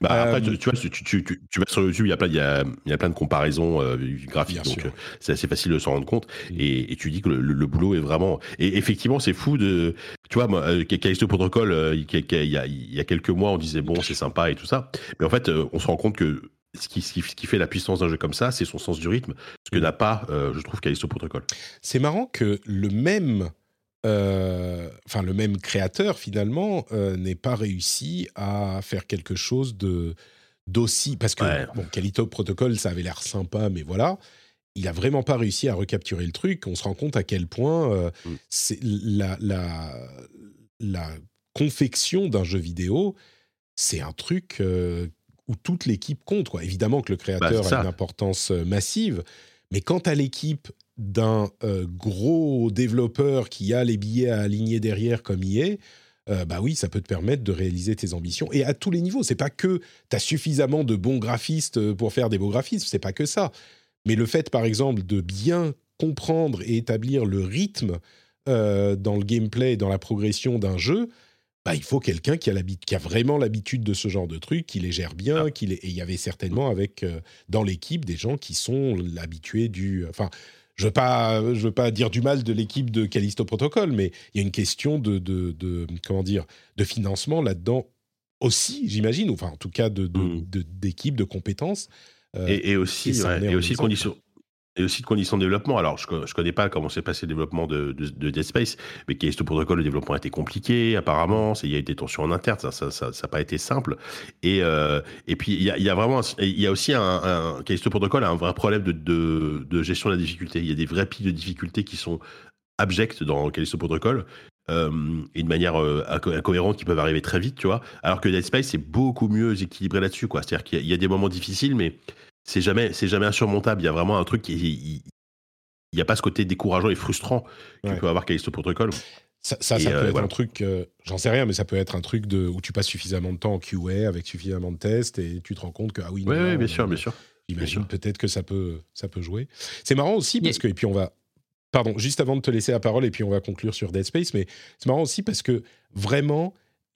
Bah, après, Euh, tu, tu vois, tu, tu, tu, tu vas sur YouTube, il y a plein, il y a, il y a plein de comparaisons euh, graphiques, donc euh, c'est assez facile de s'en rendre compte. Mm. Et, et tu dis que le, le- le boulot est vraiment. Et effectivement, c'est fou de. Tu vois, moi, euh, Callisto Protocol, euh, il il y, a, quelques mois, on disait bon, c'est sympa et tout ça. Mais en fait, euh, on se rend compte que ce qui, ce fait la puissance d'un jeu comme ça, c'est son sens du rythme, ce que Mm. n'a pas, euh, je trouve, Callisto Protocol. C'est marrant que le même, euh, enfin le même créateur finalement euh, n'ait pas réussi à faire quelque chose de d'aussi parce que Ouais. bon, Calito Protocol ça avait l'air sympa, mais voilà. Il a vraiment pas réussi à recapturer le truc. On se rend compte à quel point euh, Mm. c'est la, la, la confection d'un jeu vidéo c'est un truc où toute l'équipe compte. Quoi. Évidemment que le Bah, créateur a une importance euh, massive, mais quand à l'équipe d'un euh, gros développeur qui a les billets à aligner derrière comme il est, euh, bah oui, ça peut te permettre de réaliser tes ambitions. Et à tous les niveaux, c'est pas que tu as suffisamment de bons graphistes pour faire des beaux graphismes, c'est pas que ça. Mais le fait, par exemple, de bien comprendre et établir le rythme euh, dans le gameplay, dans la progression d'un jeu, bah, il faut quelqu'un qui, a l'habi- qui a vraiment l'habitude de ce genre de truc, qui les gère bien, qui les... et il y avait certainement avec euh, dans l'équipe des gens qui sont habitués du... Enfin, je veux pas, je veux pas dire du mal de l'équipe de Callisto Protocol, mais il y a une question de, de, de- comment dire, de financement là-dedans aussi, j'imagine, ou enfin en tout cas de, de- Mm. de- d'équipe, de compétences. euh, Et, et aussi, et ouais, et aussi de conditions. Et aussi de conditions de développement. Alors, je ne connais pas comment s'est passé le développement de, de, de Dead Space, mais Callisto Protocol, le développement a été compliqué, apparemment. Il y a eu des tensions en interne, ça n'a ça, ça, a pas été simple. Et, euh, et puis, il y a, y a y a aussi un. un Callisto Protocol a un vrai problème de, de, gestion de la difficulté. Il y a des vrais pics de difficulté qui sont abjects dans Callisto Protocol. euh, et de manière euh, inco- incohérente qui peuvent arriver très vite, tu vois. Alors que Dead Space, c'est beaucoup mieux équilibré là-dessus, quoi. C'est-à-dire qu'il y a des moments difficiles, mais c'est jamais, c'est jamais insurmontable. Il y a vraiment un truc qui, il n'y a pas ce côté décourageant et frustrant que Ouais. peut avoir Callisto Protocol. Ça, ça, ça peut euh, être voilà. un truc, euh, j'en sais rien, mais ça peut être un truc de, où tu passes suffisamment de temps en QA avec suffisamment de tests et tu te rends compte que, ah oui, Oui, non, bien sûr, bien sûr. J'imagine peut-être que ça peut, ça peut jouer. C'est marrant aussi parce que, et puis on va, pardon, juste avant de te laisser la parole et puis on va conclure sur Dead Space, mais c'est marrant aussi parce que vraiment,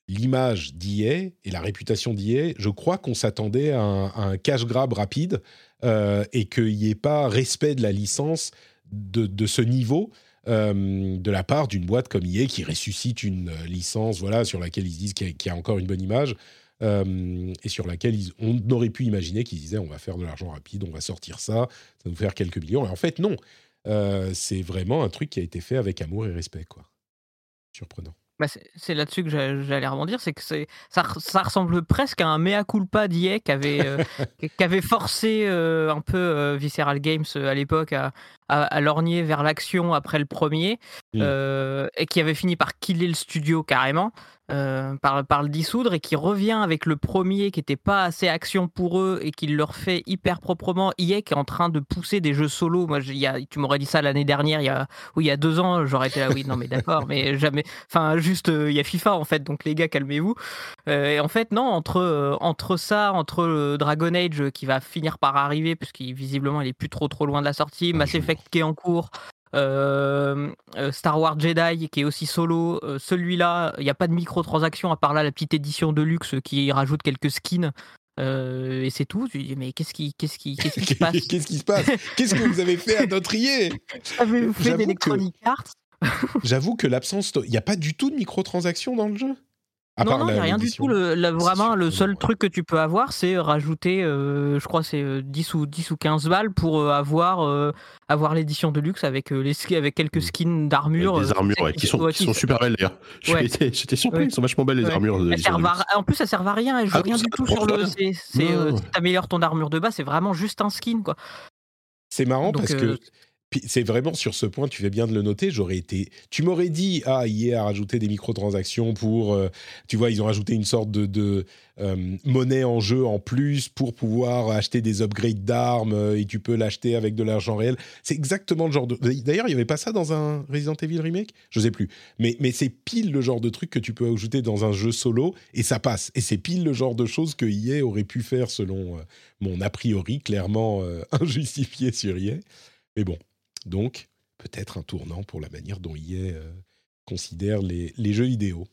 l'image d'IA et la réputation d'IA, je crois qu'on s'attendait à un, cash grab rapide euh, et qu'il n'y ait pas respect de la licence de, ce niveau. euh, de la part d'une boîte comme EA qui ressuscite une euh, licence voilà sur laquelle ils se disent qu'il y, a- encore une bonne image et sur laquelle on aurait pu imaginer qu'ils disaient on va faire de l'argent rapide, on va sortir ça, ça va nous faire quelques millions. Et en fait, non. C'est vraiment un truc qui a été fait avec amour et respect. quoi. Surprenant. Bah, c'est là-dessus que j'a- j'allais rebondir, c'est que c'est- ça, re- ça ressemble presque à un mea culpa d'IA qui avait, euh, *laughs* qui avait forcé euh, un peu euh, Visceral Games euh, à l'époque à, à, à lorgner vers l'action après le premier, Mm. euh, et qui avait fini par killer le studio carrément, euh, par, par le dissoudre, et qui revient avec le premier qui n'était pas assez action pour eux et qui le refait hyper proprement. IA qui est en train de pousser des jeux solo. Moi, y a- tu m'aurais dit ça l'année dernière, il y a, ou il y a deux ans, j'aurais été là, oui, non mais d'accord, mais *laughs* jamais. Enfin, juste, euh, il y a FIFA en fait, donc les gars, calmez-vous. Euh, et en fait, non, entre, entre ça, entre Dragon Age qui va finir par arriver, puisqu'il visiblement il est plus trop trop loin de la sortie, Mass jour. Qui est en cours. euh, euh, Star Wars Jedi qui est aussi solo, euh, celui-là, il n'y a pas de microtransactions à part là la petite édition de luxe qui rajoute quelques skins euh, et c'est tout. Tu dis mais qu'est-ce qui, qu'est-ce qui, qu'est-ce qui se passe? *laughs* Qu'est-ce qui se passe? Qu'est-ce que vous avez fait à notre IA Avez-vous fait que- Arts? J'avoue que l'absence, il n'y a pas du tout de microtransactions dans le jeu? À non, non, il n'y a rien du tout. Le, la- vraiment, le seul ouais. truc que tu peux avoir, c'est rajouter, euh, je crois, c'est euh, 10, ou, 10 ou 15 balles pour euh, avoir, euh, avoir l'édition de luxe avec, euh, les, ski- avec quelques Mm. skins d'armure. Des euh, armures tu ouais, qui sont, ouais, qui sont super belles d'ailleurs. *laughs* J'étais surpris, elles sont vachement belles les armures. de à- en plus, ça sert à rien. Elles jouent Ah, rien ça du tout sur le. euh, si t'améliores ton armure de base, c'est vraiment juste un skin, quoi. C'est marrant Donc, parce euh, que c'est vraiment sur ce point, tu fais bien de le noter. J'aurais été, tu m'aurais dit ah hier a rajouté des microtransactions pour, euh, tu vois, ils ont rajouté une sorte de, euh, monnaie en jeu en plus pour pouvoir acheter des upgrades d'armes euh, et tu peux l'acheter avec de l'argent réel. C'est exactement le genre de. D'ailleurs, il y avait pas ça dans un Resident Evil remake, je sais plus. Mais mais c'est pile le genre de truc que tu peux ajouter dans un jeu solo et ça passe. Et c'est pile le genre de choses que EA aurait pu faire selon mon a priori clairement *laughs* injustifié sur EA. Mais bon, donc peut-être un tournant pour la manière dont EA euh, considère les, les jeux vidéo.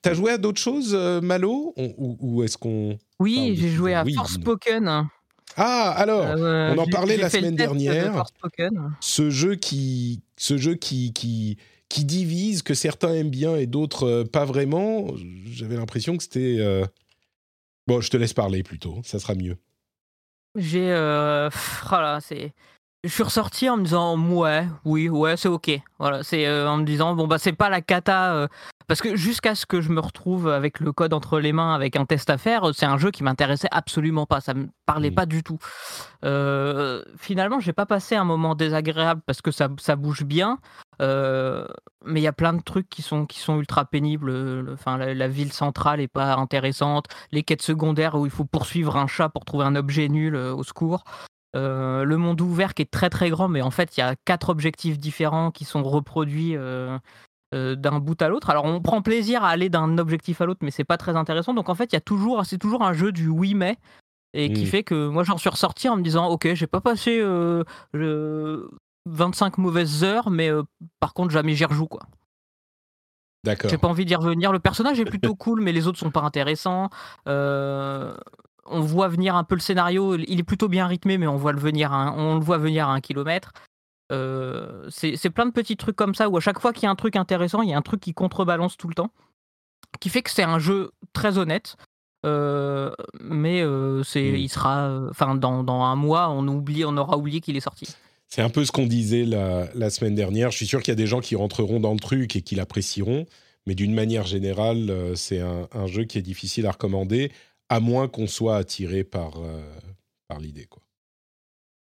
T'as joué à d'autres choses, euh, Malo? On- Ou, ou est-ce qu'on... Oui, de j'ai joué à oui, Forspoken. Ah, alors, Euh, on en parlait la semaine de dernière. Forspoken. ce jeu qui, ce jeu qui, qui, qui divise, que certains aiment bien et d'autres euh, pas vraiment, j'avais l'impression que c'était... euh, Bon, je te laisse parler plutôt, ça sera mieux. J'ai. Euh... pff, oh là, c'est. Je suis ressorti en me disant ouais, oui, ouais, c'est ok. Voilà, c'est euh, en me disant bon bah c'est pas la cata euh, parce que jusqu'à ce que je me retrouve avec le code entre les mains avec un test à faire, c'est un jeu qui m'intéressait absolument pas. Ça me parlait Mhm. pas du tout. Euh, finalement, j'ai pas passé un moment désagréable parce que ça, ça bouge bien. Mais il y a plein de trucs qui sont, qui sont ultra pénibles. Le- Enfin, la, la ville centrale est pas intéressante. Les quêtes secondaires où il faut poursuivre un chat pour trouver un objet nul, au secours. Euh, le monde ouvert qui est très très grand, mais en fait, il y a quatre objectifs différents qui sont reproduits euh, euh, d'un bout à l'autre. Alors, on prend plaisir à aller d'un objectif à l'autre, mais c'est pas très intéressant. Donc, en fait, il y a toujours, c'est toujours un jeu du oui mais. Et qui Mm. fait que moi j'en suis ressorti en me disant ok j'ai pas passé euh, je- 25 mauvaises heures mais par contre jamais j'y rejoue quoi. D'accord. J'ai pas envie d'y revenir. Le personnage est plutôt cool, mais les autres sont pas intéressants. Euh, on voit venir un peu le scénario. Il est plutôt bien rythmé, mais on voit le venir, un- on le voit venir à un kilomètre. Euh, c'est plein de petits trucs comme ça où à chaque fois qu'il y a un truc intéressant, il y a un truc qui contrebalance tout le temps, qui fait que c'est un jeu très honnête. Euh, mais euh, c'est, Mm. il sera, enfin dans, dans un mois, on oublie, on aura oublié qu'il est sorti. C'est un peu ce qu'on disait la, la semaine dernière. Je suis sûr qu'il y a des gens qui rentreront dans le truc et qui l'apprécieront, mais d'une manière générale, c'est un, un jeu qui est difficile à recommander, à moins qu'on soit attiré par, euh, par l'idée. quoi.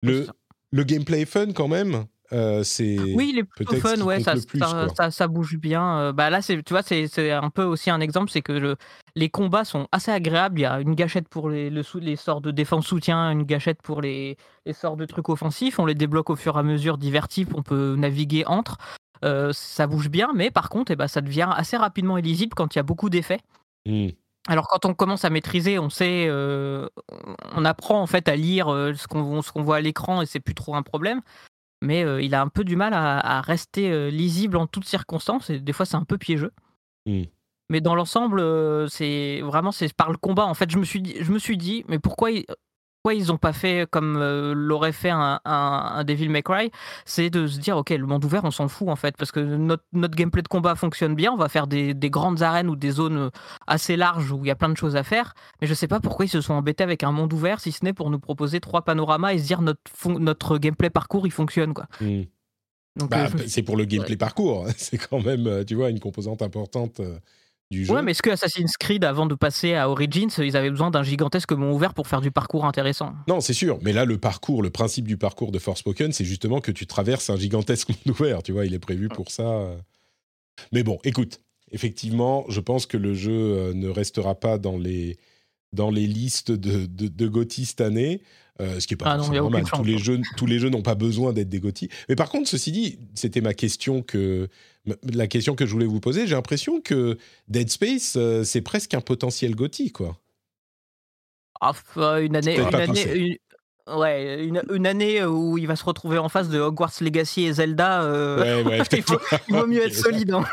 Le, le gameplay est fun quand même. euh, c'est Oui, il est plutôt fun, ouais, ça, plus, ça, quoi. ça- ça bouge bien. euh, bah là, c'est, tu vois, c'est, c'est un peu aussi un exemple, c'est que le- les combats sont assez agréables. Il y a une gâchette pour les, le les sorts de défense soutien, une gâchette pour les, les sorts de trucs offensifs. On les débloque au fur et à mesure, divers types, on peut naviguer entre. Euh, ça bouge bien, mais par contre, eh ben, ça devient assez rapidement illisible quand il y a beaucoup d'effets. Hmm. Alors quand on commence à maîtriser, on sait, euh, on apprend en fait à lire euh, ce qu'on ce qu'on voit à l'écran et c'est plus trop un problème. Mais euh, il a un peu du mal à, à rester lisible en toutes circonstances et des fois c'est un peu piégeux. Mm. Mais dans l'ensemble, c'est vraiment c'est par le combat. En fait, je me suis dit, je me suis dit, mais pourquoi ils, pourquoi ils ont pas fait comme euh, l'aurait fait un, un, un Devil May Cry C'est de se dire, ok, le monde ouvert, on s'en fout en fait, parce que notre, notre gameplay de combat fonctionne bien. On va faire des, des grandes arènes ou des zones euh, assez larges où il y a plein de choses à faire. Mais je sais pas pourquoi ils se sont embêtés avec un monde ouvert, si ce n'est pour nous proposer trois panoramas et se dire notre, notre gameplay parcours il fonctionne quoi. Donc, Bah, euh, je c'est pour le gameplay parcours. *laughs* C'est quand même, euh, tu vois, une composante importante euh, du jeu. Ouais, mais est-ce que Assassin's Creed, avant de passer à Origins, ils avaient besoin d'un gigantesque monde ouvert pour faire du parcours intéressant? Non, c'est sûr. Mais là, le parcours, le principe du parcours de Forspoken, c'est justement que tu traverses un gigantesque *laughs* monde ouvert. Tu vois, il est prévu pour ça. Mais bon, écoute, effectivement, je pense que le jeu euh, ne restera pas dans les, dans les listes de, de, de GOTY cette année. euh, ce qui est pas Ah non, il y a forcément aucune mal. Tous les hein. jeux, tous les jeux n'ont pas besoin d'être des GOTY. Mais par contre, ceci dit, c'était ma question que la question que je voulais vous poser. J'ai l'impression que Dead Space, euh, c'est presque un potentiel GOTY, quoi. Ah, euh, une année, une une- ouais, une, une année où il va se retrouver en face de Hogwarts Legacy et Zelda. euh, Ouais, ouais, *laughs* il, faut- il vaut mieux être *laughs* solide. hein.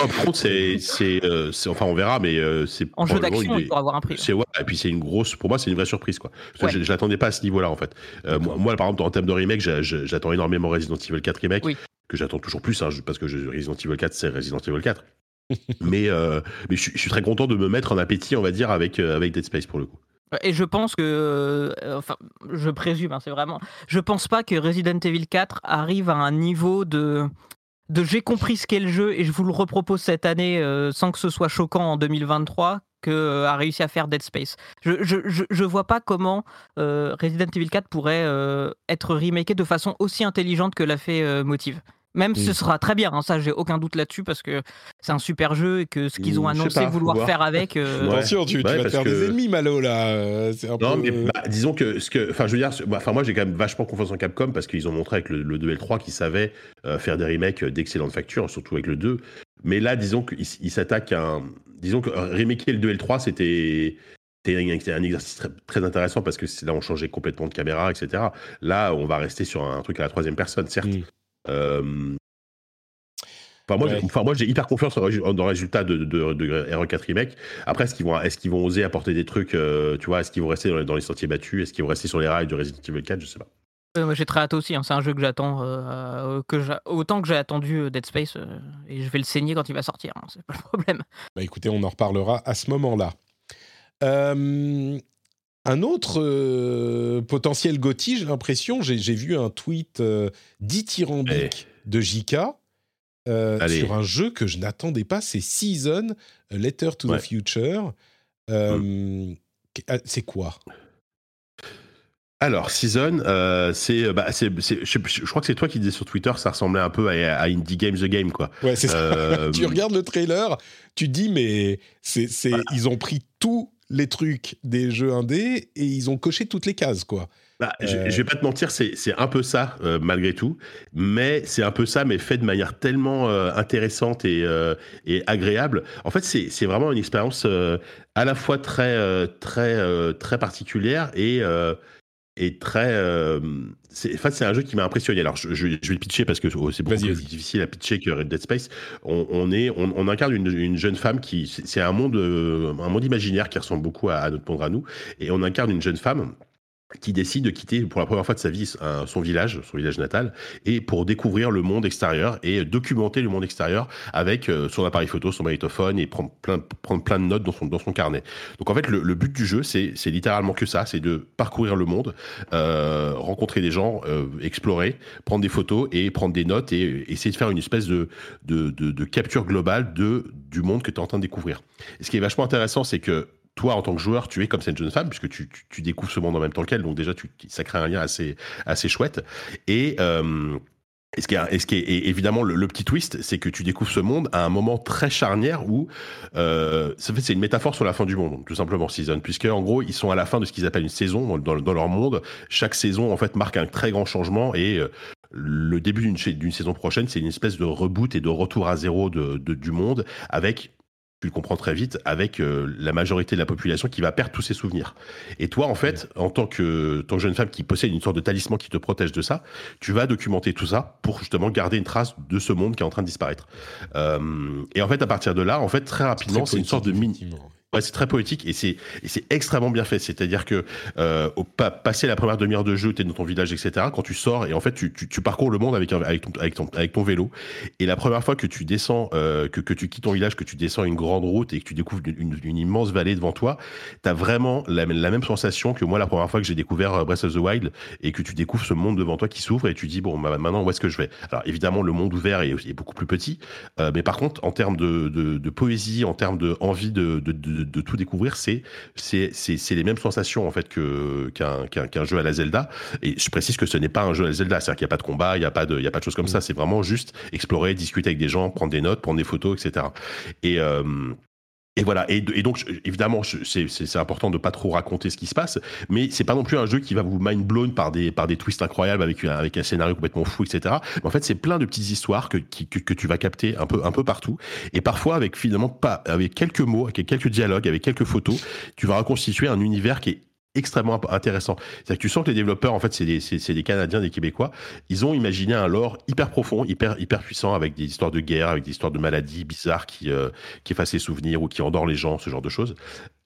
Non, par contre, c'est, euh, enfin, on verra, mais euh, c'est En jeu d'action, il avoir un prix. C'est ouais, et puis c'est une grosse, pour moi, c'est une vraie surprise quoi. Parce que Ouais. je, je l'attendais pas à ce niveau-là en fait. Euh, moi, moi, par exemple, en termes de remake, j'a- j'a- j'attends énormément Resident Evil 4 remake, Oui. que j'attends toujours plus, hein, parce que Resident Evil 4, c'est Resident Evil 4. *laughs* mais euh, mais je, suis- je suis très content de me mettre en appétit, on va dire, avec euh, avec Dead Space pour le coup. Et je pense que, euh, enfin, je présume, hein, c'est vraiment, je pense pas que Resident Evil 4 arrive à un niveau de, de j'ai compris ce qu'est le jeu et je vous le repropose cette année euh, sans que ce soit choquant en 2023 que euh, a réussi à faire Dead Space. Je, je, je, vois pas comment Resident Evil 4 pourrait être remaké de façon aussi intelligente que l'a fait Motive. Même si ce sera très bien, hein, ça j'ai aucun doute là-dessus parce que c'est un super jeu et que ce qu'ils ont annoncé pas, vouloir voir. faire avec. *laughs* euh, Ouais. Attention, tu, tu Ouais, vas te faire que- des ennemis, Malo, là. euh, un Non, peu... mais bah, disons que ce que, enfin, je veux dire, bah, enfin, moi, j'ai quand même vachement confiance en Capcom parce qu'ils ont montré avec le, le 2 et le 3 qu'ils savaient euh, faire des remakes d'excellente facture, surtout avec le 2. Mais là, disons qu'ils ils s'attaquent à un, disons que euh, remaker le 2 et le 3, c'était, c'était un, exercice très, très intéressant parce que là, on changeait complètement de caméra, etc. Là, on va rester sur un truc à la troisième personne, certes. Euh, Enfin, moi, Ouais. j'ai- enfin, moi, j'ai hyper confiance dans le résultat de, de, de RE4 Remake. Après, est-ce qu'ils vont, est-ce qu'ils vont oser apporter des trucs, euh, tu vois, est-ce qu'ils vont rester dans les, dans les sentiers battus, est-ce qu'ils vont rester sur les rails de Resident Evil 4, je sais pas. Euh, moi, j'ai très hâte aussi. hein. C'est un jeu que j'attends euh, euh, que j'a- autant que j'ai attendu Dead Space euh, et je vais le saigner quand il va sortir. hein, C'est pas le problème. Bah écoutez, on en reparlera à ce moment-là. Euh, un autre euh, potentiel Gotti, j'ai l'impression, j'ai vu un tweet euh, dithyrambique de JK euh, sur un jeu que je n'attendais pas, c'est Season, A Letter to Ouais. the Future. Euh, qu- ah, C'est quoi? Alors, Season, euh, c'est, bah, je, je crois que c'est toi qui disais sur Twitter, ça ressemblait un peu à, à Indie Game the Game, quoi. Ouais, c'est ça. Euh, *laughs* tu regardes le trailer, tu dis, mais c'est, ils ont pris tous les trucs des jeux indés et ils ont coché toutes les cases, quoi. Bah, je, Euh. je vais pas te mentir, c'est un peu ça euh, malgré tout, mais c'est un peu ça, mais fait de manière tellement euh, intéressante et, et agréable. En fait, c'est vraiment une expérience à la fois très très très particulière et et très. euh, c'est- en fait, c'est un jeu qui m'a impressionné. Alors, je, je- je vais le pitcher parce que oh, c'est beaucoup Vas-y, plus vas-y. difficile à pitcher que Red Dead Space. On, on est, on, on incarne une, une jeune femme qui, c'est c'est un monde, euh, un monde imaginaire qui ressemble beaucoup à, à notre monde à nous, et on incarne une jeune femme qui décide de quitter pour la première fois de sa vie un- son village, son village natal, et pour découvrir le monde extérieur et documenter le monde extérieur avec euh, son appareil photo, son magnétophone et prendre plein, de notes dans son, carnet. Donc en fait, le, but du jeu, c'est littéralement que ça, c'est de parcourir le monde, euh, rencontrer des gens, euh, explorer, prendre des photos et prendre des notes et essayer de faire une espèce de, capture globale du monde que tu es en train de découvrir. Et ce qui est vachement intéressant, c'est que toi, en tant que joueur, tu es comme cette jeune femme, puisque tu, découvres ce monde en même temps qu'elle, donc déjà, tu, ça crée un lien assez, chouette. Et, euh, et ce qui est, évidemment le, petit twist, c'est que tu découvres ce monde à un moment très charnière où, euh, c'est une métaphore sur la fin du monde, tout simplement season, puisque en gros, ils sont à la fin de ce qu'ils appellent une saison dans, leur monde. Chaque saison, en fait, marque un très grand changement et euh, le début d'une saison prochaine, c'est une espèce de reboot et de retour à zéro du monde avec tu le comprends très vite, avec euh, la majorité de la population qui va perdre tous ses souvenirs. Et toi, en fait, en tant que, jeune femme qui possède une sorte de talisman qui te protège de ça, tu vas documenter tout ça pour justement garder une trace de ce monde qui est en train de disparaître. Euh, et en fait, à partir de là, en fait, très rapidement, c'est une sorte de mini. C'est très poétique et c'est extrêmement bien fait. C'est-à-dire que euh, au pa- la première demi-heure de jeu, t'es dans ton village, etc. Quand tu sors et en fait tu, tu, tu parcours le monde avec ton, vélo. Et la première fois que tu descends, euh, que tu quittes ton village, que tu descends une grande route et que tu découvres une, immense vallée devant toi, t'as vraiment la, même sensation que moi la première fois que j'ai découvert euh, Breath of the Wild et que tu découvres ce monde devant toi qui s'ouvre et tu dis bon maintenant où est-ce que je vais? Alors évidemment le monde ouvert est, beaucoup plus petit, euh, mais par contre en termes de, poésie, en termes de envie de, de, de tout découvrir, c'est c'est c'est c'est les mêmes sensations en fait que qu'un qu'un qu'un jeu à la Zelda. Et je précise que ce n'est pas un jeu à la Zelda, c'est-à-dire qu'il n'y a pas de combat, il n'y a pas de il y a pas de choses comme ça. C'est vraiment juste explorer, discuter avec des gens, prendre des notes, prendre des photos, etc. Et et voilà. Et, donc, évidemment, c'est important de pas trop raconter ce qui se passe, mais c'est pas non plus un jeu qui va vous mind blown par des par des twists incroyables avec avec un scénario complètement fou, etc. En fait, c'est plein de petites histoires que, que que tu vas capter un peu un peu partout, et parfois avec finalement pas avec quelques mots, avec quelques dialogues, avec quelques photos, tu vas reconstituer un univers qui est extrêmement intéressant. C'est-à-dire que tu sens que les développeurs, en fait, c'est des, c'est des Canadiens, des Québécois. Ils ont imaginé un lore hyper profond, hyper, hyper puissant, avec des histoires de guerre, avec des histoires de maladies bizarres qui, euh, qui effacent les souvenirs ou qui endorment les gens, ce genre de choses.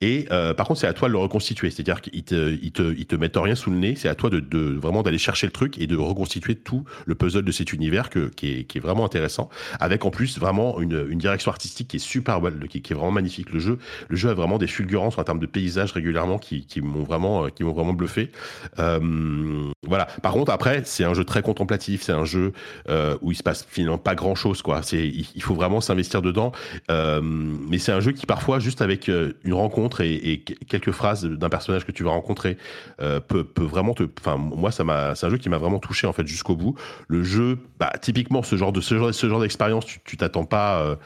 Et euh, par contre, c'est à toi de le reconstituer. C'est-à-dire qu'ils te, ils te, ils te mettent rien sous le nez. C'est à toi de, de vraiment d'aller chercher le truc et de reconstituer tout le puzzle de cet univers qui, est, qui est vraiment intéressant. Avec en plus vraiment une, direction artistique qui est super belle, qui, est vraiment magnifique. Le jeu, le jeu a vraiment des fulgurances en termes de paysages régulièrement qui, qui m'ont vraiment, euh, qui m'ont vraiment bluffé. Euh, voilà. Par contre, après, c'est un jeu très contemplatif. C'est un jeu où il se passe finalement pas grand chose. Quoi. C'est, il, faut vraiment s'investir dedans. Mais c'est un jeu qui parfois, juste avec une rencontre et, et que- quelques phrases d'un personnage que tu vas rencontrer, euh, peut, peut vraiment te. Enfin, moi, ça m'a. C'est un jeu qui m'a vraiment touché en fait jusqu'au bout. Le jeu, bah, typiquement, ce genre de ce genre, ce genre d'expérience, tu, t'attends pas euh,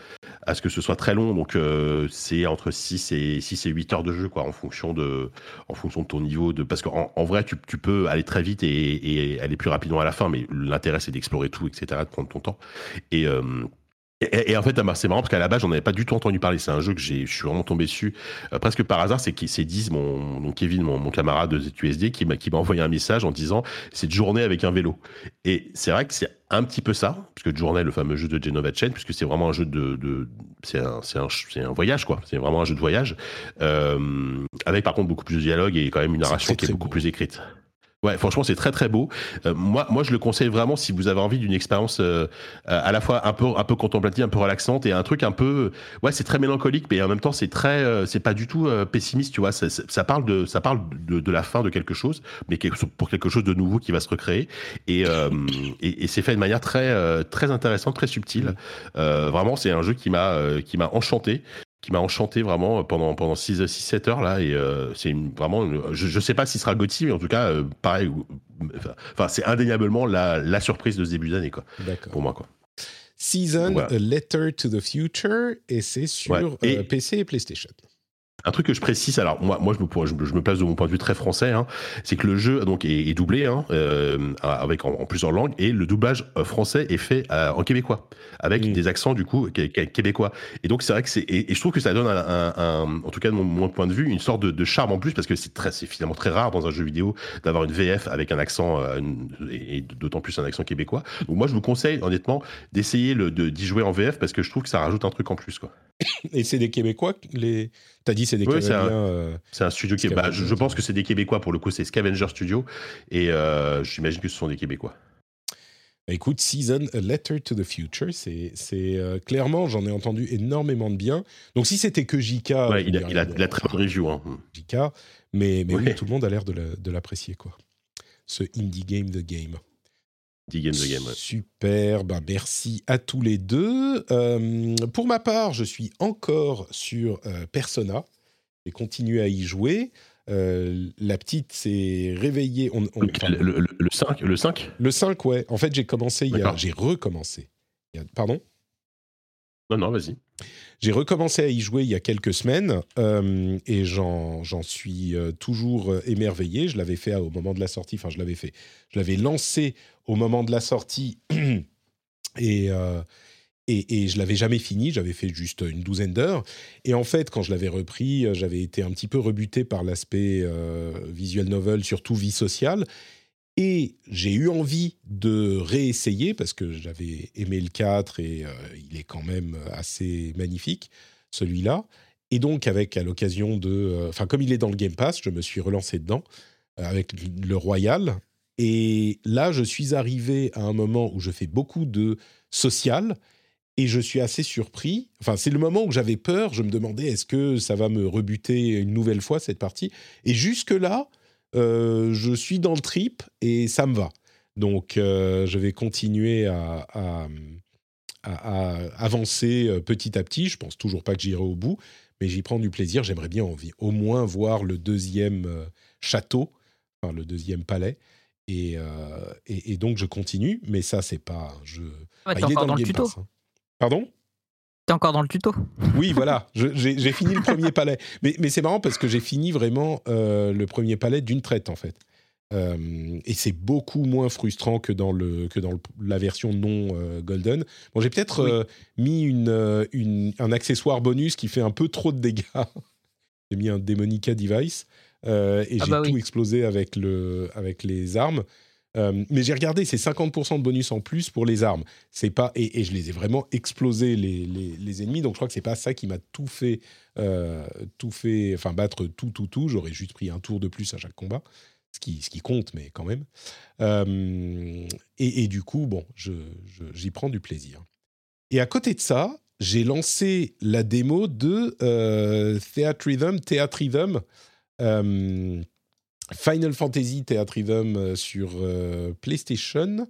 à ce que ce soit très long. Donc, euh, c'est entre 6 et 6 et 8 heures de jeu, quoi, en fonction de, en fonction de ton niveau de. Parce qu'en en vrai, tu, tu peux aller très vite et, et aller plus rapidement à la fin, mais l'intérêt c'est d'explorer tout, etc., de prendre ton temps. Et et, et en fait, c'est marrant parce qu'à la base, j'en avais pas du tout entendu parler. C'est un jeu que j'ai, je suis vraiment tombé dessus euh, presque par hasard. C'est c'est Diz, mon, donc Kevin, mon, mon camarade de ZUSD, qui m'a, qui m'a envoyé un message en disant cette journée avec un vélo. Et c'est vrai que c'est un petit peu ça, puisque Journée, le fameux jeu de Genova Chen, puisque c'est vraiment un jeu de, de c'est un, c'est un, c'est un voyage quoi. C'est vraiment un jeu de voyage euh, avec par contre beaucoup plus de dialogue et quand même une C'est narration qui est beaucoup beau. plus écrite. Ouais, franchement, c'est très très beau. Euh, moi, moi, je le conseille vraiment si vous avez envie d'une expérience euh, à la fois un peu un peu contemplative, un peu relaxante et un truc un peu ouais, c'est très mélancolique, mais en même temps, c'est très euh, c'est pas du tout euh, pessimiste, tu vois. Ça, ça- ça parle de ça parle de, de la fin de quelque chose, mais pour quelque chose de nouveau qui va se recréer. Et euh, et, et c'est fait de manière très euh, très intéressante, très subtile. Euh, vraiment, c'est un jeu qui m'a euh, qui m'a enchanté. Qui m'a enchanté vraiment pendant pendant 6 6 7 heures là et euh, c'est vraiment une- je je sais pas s'il sera Gauthier mais en tout cas euh, pareil enfin c'est indéniablement la, la surprise de ce début d'année quoi pour moi quoi. Season, Voilà. A Letter to the Future, et c'est sur Ouais. Et- euh, PC et PlayStation. Un truc que je précise, alors moi, moi je, me, je, je me place de mon point de vue très français, hein, c'est que le jeu donc est, est doublé hein, euh, avec en, en plusieurs langues et le doublage euh, français est fait euh, en québécois avec Mm. des accents du coup qué- qué- québécois. Et donc c'est vrai que c'est et, et je trouve que ça donne un, un- un- en tout cas de mon, mon point de vue une sorte de, de charme en plus parce que c'est très c'est finalement très rare dans un jeu vidéo d'avoir une VF avec un accent euh, une- et et d'autant plus un accent québécois. Donc moi je vous conseille honnêtement d'essayer d'y jouer en VF parce que je trouve que ça rajoute un truc en plus quoi. *coughs* Et c'est des Québécois les... T'as dit c'est des Oui, c'est un- euh, C'est un studio qui est. bah, je, je pense que c'est des Québécois pour le coup, c'est Scavenger Studio. Et euh, j'imagine que ce sont des Québécois. Bah, Écoute, Season, A Letter to the Future, c'est euh, clairement, j'en ai entendu énormément de bien. Donc si c'était que JK, ouais, il, a, dirais, il, a, bon, il a très bonne review. Hein. JK, mais, mais oui, tout le monde a l'air de la- de l'apprécier, quoi. Ce indie game de game. The Game. ouais. Super, ben merci à tous les deux. Euh, pour ma part, je suis encore sur euh, Persona. J'ai continué à y jouer. Euh, la petite s'est réveillée. On, on- enfin, Le, le- le- le 5, le 5 le 5, ouais. En fait, j'ai commencé il y a. D'accord. J'ai recommencé. Il y a- pardon? Non, non, vas-y. J'ai recommencé à y jouer il y a quelques semaines euh, et j'en suis euh, toujours euh, émerveillé. Je l'avais fait au moment de la sortie, enfin je l'avais fait, je l'avais lancé au moment de la sortie *clears throat* et, euh, et, je l'avais jamais fini, j'avais fait juste une douzaine d'heures. Et en fait, quand je l'avais repris, j'avais été un petit peu rebuté par l'aspect euh, visual novel, surtout vie sociale. Et j'ai eu envie de réessayer parce que j'avais aimé le 4 et euh, il est quand même assez magnifique, celui-là. Et donc, avec à l'occasion de. euh, Enfin, comme il est dans le Game Pass, je me suis relancé dedans euh, avec le Royal. Et là, je suis arrivé à un moment où je fais beaucoup de social et je suis assez surpris. Enfin, c'est le moment où j'avais peur. Je me demandais est-ce que ça va me rebuter une nouvelle fois cette partie? Et jusque-là, euh, je suis dans le trip et ça me va. Donc, euh, je vais continuer à, à- à- à avancer euh, petit à petit. Je pense toujours pas que j'irai au bout, mais j'y prends du plaisir. J'aimerais bien envie, au moins voir le deuxième château, enfin le deuxième palais. Et, euh, et, et donc, je continue, mais ça, c'est pas un jeu. Ouais, Bah, t'es il est dans le Game tuto. Pass, hein. Pardon? T'es encore dans le tuto. oui, voilà, j'ai fini le premier palais. Mais, mais c'est marrant parce que j'ai fini vraiment euh, le premier palais d'une traite, en fait. Euh, et c'est beaucoup moins frustrant que dans, le, que dans le- la version non euh, golden. Bon, j'ai peut-être Oui. mis une, une- un accessoire bonus qui fait un peu trop de dégâts. *laughs* j'ai mis un Demonica Device et Ah j'ai bah tout oui. explosé avec, le, avec les armes. Euh, mais j'ai regardé, c'est 50% de bonus en plus pour les armes. C'est pas et, je les ai vraiment explosés les, les, ennemis. Donc je crois que c'est pas ça qui m'a tout fait, euh, tout fait, enfin battre tout, tout, tout. J'aurais juste pris un tour de plus à chaque combat, ce qui, ce qui compte, mais quand même. Euh, et, du coup, bon, j'y prends du plaisir. Et à côté de ça, j'ai lancé la démo de euh, Theatre Final Fantasy Theatre Rhythm euh, sur euh, PlayStation.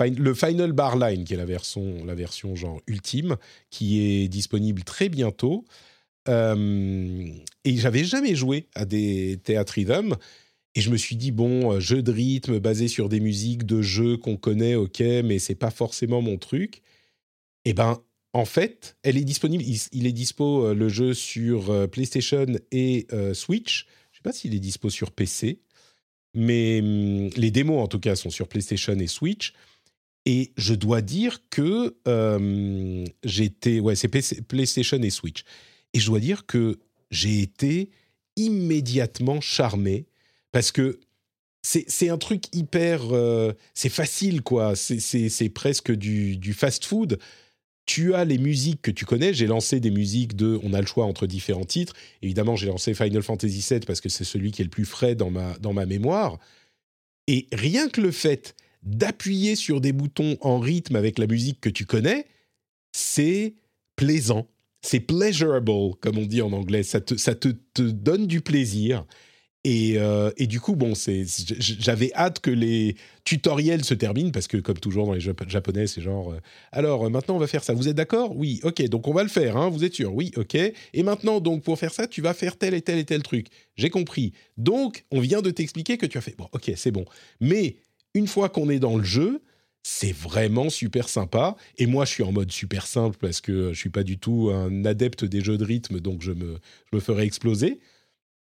Le Final Bar Line, qui est la version, la version genre ultime, qui est disponible très bientôt. Euh, et j'avais jamais joué à des Theatre Rhythm. Et je me suis dit, bon, euh, jeu de rythme basé sur des musiques de jeux qu'on connaît, ok, mais c'est pas forcément mon truc. Et ben, en fait, elle est disponible. Il, est dispo le jeu sur PlayStation et Switch. Pas s'il est dispo sur PC, mais hum, les démos en tout cas sont sur PlayStation et Switch. Et je dois dire que euh, j'étais, ouais, c'est PlayStation et Switch. Et je dois dire que j'ai été immédiatement charmé parce que c'est un truc hyper, euh, c'est facile quoi. C'est- presque du, du fast-food tu as les musiques que tu connais. J'ai lancé des musiques de. On a le choix entre différents titres. Évidemment, j'ai lancé Final Fantasy VII parce que c'est celui qui est le plus frais dans ma, dans ma mémoire. Et rien que le fait d'appuyer sur des boutons en rythme avec la musique que tu connais, c'est plaisant. C'est pleasurable, comme on dit en anglais. Ça te, ça te, te donne du plaisir. Et, euh, et, du coup, bon, j'avais hâte que les tutoriels se terminent parce que, comme toujours dans les jeux japonais, c'est genre euh, alors euh, maintenant on va faire ça. Vous êtes d'accord? Oui, ok. Donc on va le faire. Hein, vous êtes sûr? Oui, ok. Et maintenant, donc pour faire ça, tu vas faire tel et tel et tel truc. J'ai compris. Donc on vient de t'expliquer que tu as fait. Bon, ok, c'est bon. Mais une fois qu'on est dans le jeu, c'est vraiment super sympa. Et moi, je suis en mode super simple parce que je suis pas du tout un adepte des jeux de rythme, donc je me, je me ferai exploser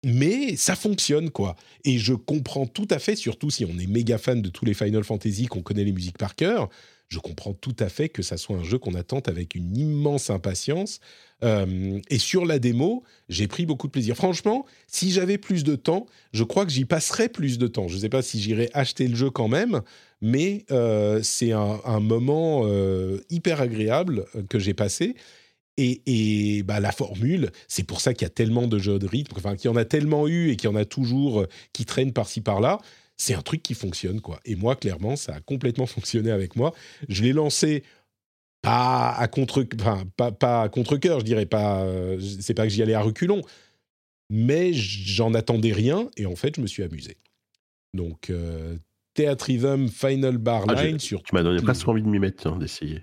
mais ça fonctionne quoi. Et je comprends tout à fait, surtout si on est méga fan de tous les Final Fantasy, qu'on connaît les musiques par cœur, je comprends tout à fait que ça soit un jeu qu'on attente avec une immense impatience. Euh, et sur la démo, j'ai pris beaucoup de plaisir. Franchement, si j'avais plus de temps, je crois que j'y passerais plus de temps. Je ne sais pas si j'irais acheter le jeu quand même, mais euh, c'est un, moment euh, hyper agréable que j'ai passé. Et, bah, la formule, c'est pour ça qu'il y a tellement de jeux de rythme, enfin, qu'il y en a tellement eu et qu'il y en a toujours euh, qui traînent par-ci par-là. C'est un truc qui fonctionne, quoi. Et moi, clairement, ça a complètement *laughs* fonctionné avec moi. Je l'ai lancé pas à contre, enfin, pas, pas à contre cœur, je dirais pas. Euh, c'est pas que j'y allais à reculons, mais j'en attendais rien et en fait, je me suis amusé. Donc, euh, Theatrhythm Final Bar ah, Line sur. Tu m'as donné presque envie de m'y mettre, d'essayer.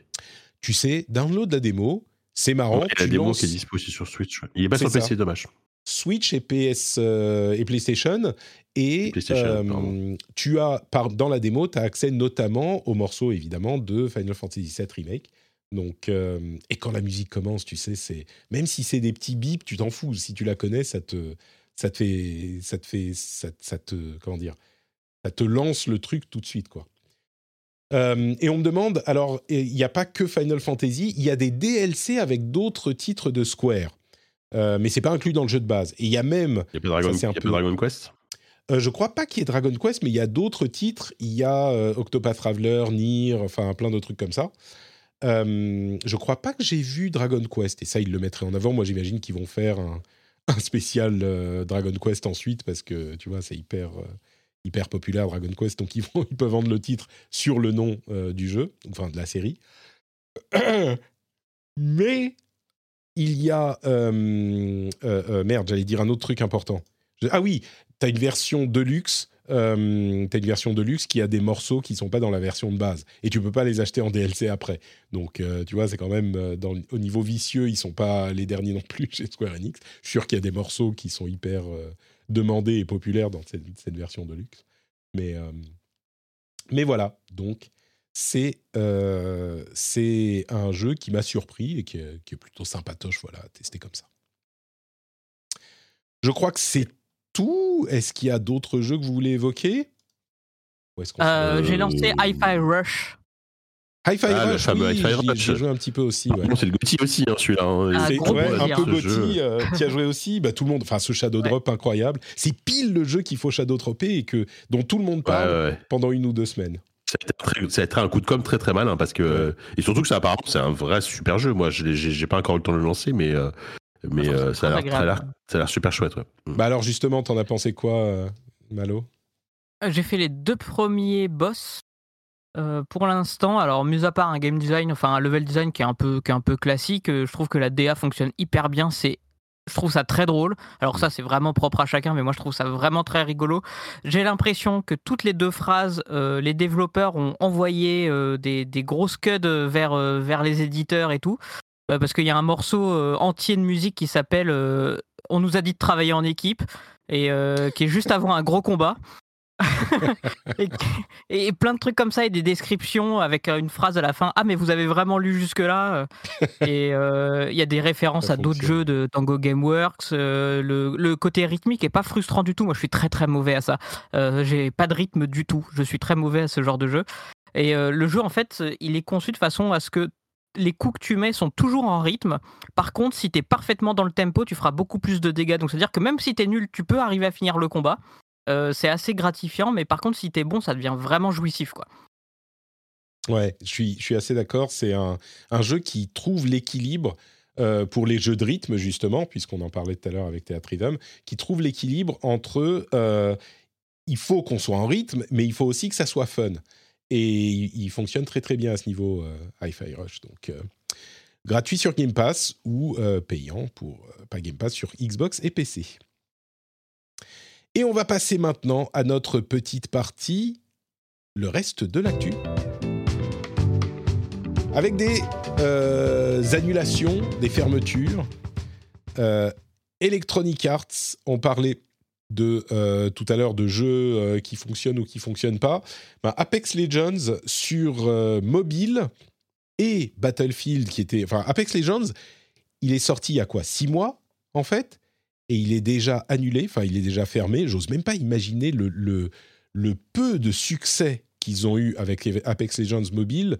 Tu sais, download la démo c'est marrant. Ouais, la démo qui est dispo aussi sur Switch. Il est pas sur PC, dommage. Switch et PS euh, et PlayStation. Et euh, tu as, par, dans la démo, tu as accès notamment aux morceaux, évidemment, de Final Fantasy VII Remake. Donc, euh, et quand la musique commence, tu sais, c'est même si c'est des petits bips, tu t'en fous. Si tu la connais, ça te, ça te fait, ça te fait, ça, ça te, comment dire, ça te lance le truc tout de suite, quoi. Euh, et on me demande, alors il n'y a pas que Final Fantasy, il y a des DLC avec d'autres titres de Square, euh, mais c'est pas inclus dans le jeu de base. Et il y a même, il y a Dragon, y a peu, Dragon Quest? Euh, je crois pas qu'il y ait Dragon Quest, mais il y a d'autres titres. Il y a euh, Octopath Traveler, Nier, enfin plein d'autres trucs comme ça. je crois pas que j'ai vu Dragon Quest, et ça ils le mettraient en avant. Moi j'imagine qu'ils vont faire un, *laughs* un spécial Dragon Quest ensuite parce que tu vois c'est hyper hyper populaire Dragon Quest, donc *laughs* ils, peuvent vendre le titre sur le nom euh, du jeu, enfin de la série. *clears throat* Mais il y a... Euh, euh, merde, j'allais dire un autre truc important. ah oui, tu une version deluxe. Euh, tu as une version de luxe qui a des morceaux qui sont pas dans la version de base et tu peux pas les acheter en DLC après. Donc tu vois, c'est quand même dans, au niveau vicieux, ils sont pas les derniers non plus *laughs* chez Square Enix. Je suis sûr qu'il y a des morceaux qui sont hyper demandé et populaire dans cette, version de luxe. Mais, euh, mais voilà, donc c'est euh, un jeu qui m'a surpris et qui est, qui est, plutôt sympatoche, voilà, à tester comme ça. Je crois que c'est tout. Est-ce qu'il y a d'autres jeux que vous voulez évoquer? Euh, J'ai lancé Hi-Fi Rush Hi-Fi ah, Rush, oui, j'ai joué un petit peu aussi. Ouais. c'est le Gotti aussi, hein, celui-là. Hein. Ah, un peu Gotti, euh, qui a joué aussi. Bah, tout le monde, enfin, ce Shadow Drop incroyable. C'est pile le jeu qu'il faut Shadow Dropper et que, dont tout le monde parle pendant une ou deux semaines. Ça a été un coup de com très très mal, parce que et surtout que ça apparemment c'est un vrai super jeu. Moi, j'ai pas encore eu le temps de le lancer, mais euh, mais euh, ça a l'air super chouette. Mm. Bah alors justement, t'en as pensé quoi, Malo? J'ai fait les deux premiers boss euh, pour l'instant, alors mis à part un game design, enfin un level design qui est un peu, qui est un peu classique, euh, je trouve que la DA fonctionne hyper bien. C'est je trouve ça très drôle. Alors ça, c'est vraiment propre à chacun, mais moi, je trouve ça vraiment très rigolo. J'ai l'impression que toutes les deux phrases, euh, les développeurs ont envoyé des, des, grosses cuts vers, vers les éditeurs et tout. parce qu'il y a un morceau entier de musique qui s'appelle On nous a dit de travailler en équipe, et qui est juste avant un gros combat. Et, plein de trucs comme ça et des descriptions avec euh, une phrase à la fin. Ah, mais vous avez vraiment lu jusque-là euh. Et euh, il y a des références à d'autres jeux de Tango Gameworks. le, côté rythmique est pas frustrant du tout. Moi, je suis très très mauvais à ça. J'ai pas de rythme du tout. Je suis très mauvais à ce genre de jeu. Et le jeu, en fait, il est conçu de façon à ce que les coups que tu mets sont toujours en rythme. Par contre, si tu es parfaitement dans le tempo, tu feras beaucoup plus de dégâts. Donc, c'est-à-dire que même si tu es nul, tu peux arriver à finir le combat. Euh, c'est assez gratifiant, mais par contre, si t'es bon, ça devient vraiment jouissif, quoi. Ouais, je suis, je suis assez d'accord. C'est un, un, jeu qui trouve l'équilibre euh, pour les jeux de rythme, justement, puisqu'on en parlait tout à l'heure avec Theatrhythm, qui trouve l'équilibre entre euh, il faut qu'on soit en rythme, mais il faut aussi que ça soit fun. Et il, fonctionne très très bien à ce niveau, Hi-Fi Rush. Donc, gratuit sur Game Pass ou payant pour pas Game Pass sur Xbox et PC. Et on va passer maintenant à notre petite partie, le reste de l'actu. Avec des euh, annulations, des fermetures. Euh, Electronic Arts ont parlé de euh, tout à l'heure de jeux qui fonctionnent ou qui fonctionnent pas. Ben, Apex Legends sur mobile et Battlefield qui était, enfin Apex Legends, il est sorti il y a quoi, six mois en fait, et il est déjà annulé, enfin il est déjà fermé. J'ose même pas imaginer le, peu de succès qu'ils ont eu avec Apex Legends mobile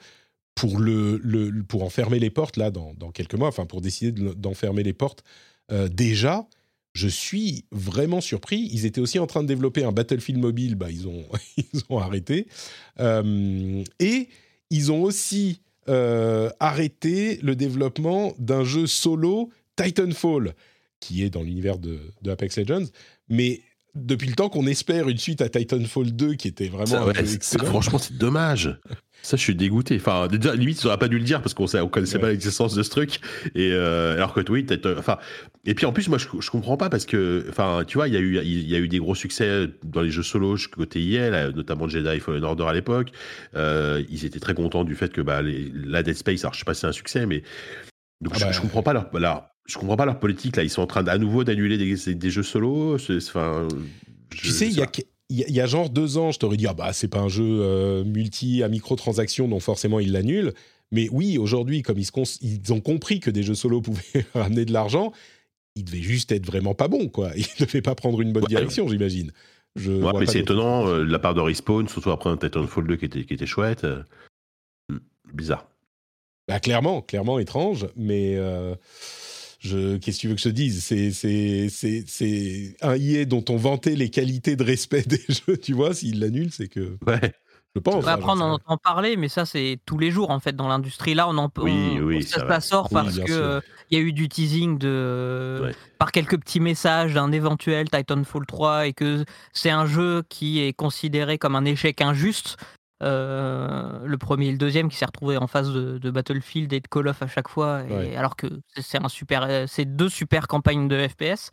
pour, le, le, pour en fermer les portes là dans, quelques mois, enfin pour décider d'en fermer les portes euh, déjà. Je suis vraiment surpris. Ils étaient aussi en train de développer un Battlefield mobile, bah, ils, ont, *laughs* ils ont arrêté. Euh, et ils ont aussi euh, arrêté le développement d'un jeu solo Titanfall, qui est dans l'univers de, de, Apex Legends. Mais depuis le temps qu'on espère une suite à Titanfall 2 qui était vraiment excellent. franchement, c'est dommage. Ça, je suis dégoûté. Enfin, déjà, limite, ils n'auraient pas dû le dire parce qu'on ne connaissait pas l'existence de ce truc. Et euh, alors que oui. Enfin, et puis en plus, moi, je, je comprends pas parce que, enfin, tu vois, il y a eu, il y a eu des gros succès dans les jeux solo côté IL, notamment Jedi Fallen Order à l'époque. Euh, ils étaient très contents du fait que bah, la Dead Space, alors je sais pas si c'est un succès, mais donc ah je, bah, je, comprends pas leur, leur, je comprends pas leur politique là. Ils sont en train à nouveau d'annuler des, des, jeux solo. Enfin, tu sais, il y a il y, a genre deux ans, je t'aurais dit, ah bah, c'est pas un jeu euh, multi à microtransactions, donc forcément ils l'annulent. Mais oui, aujourd'hui, comme ils, ils, ont compris que des jeux solo *laughs* pouvaient ramener de l'argent, ils devaient juste être vraiment pas bons, quoi. Ils ne *laughs* devaient pas prendre une bonne direction, j'imagine. Je ouais, mais c'est étonnant euh, de la part de Respawn, surtout après un Titanfall 2 qui était, qui était chouette. Euh, hmm, bizarre. Bah, clairement, clairement étrange, mais qu'est-ce que tu veux que je te dise? C'est un IE dont on vantait les qualités de respect *laughs* des jeux, tu vois? S'il l'annule, c'est que. Ouais. Je pense. Bah, après, on en entend parler, mais ça, c'est tous les jours, en fait, dans l'industrie. Là, on en oui, oui, ça, sort parce qu'il euh, il y a eu du teasing de, par quelques petits messages d'un éventuel Titanfall 3 et que c'est un jeu qui est considéré comme un échec injuste euh, le premier et le deuxième qui s'est retrouvé en face de, Battlefield et de Call of à chaque fois, et, alors que c'est un super, euh, c'est deux super campagnes de FPS.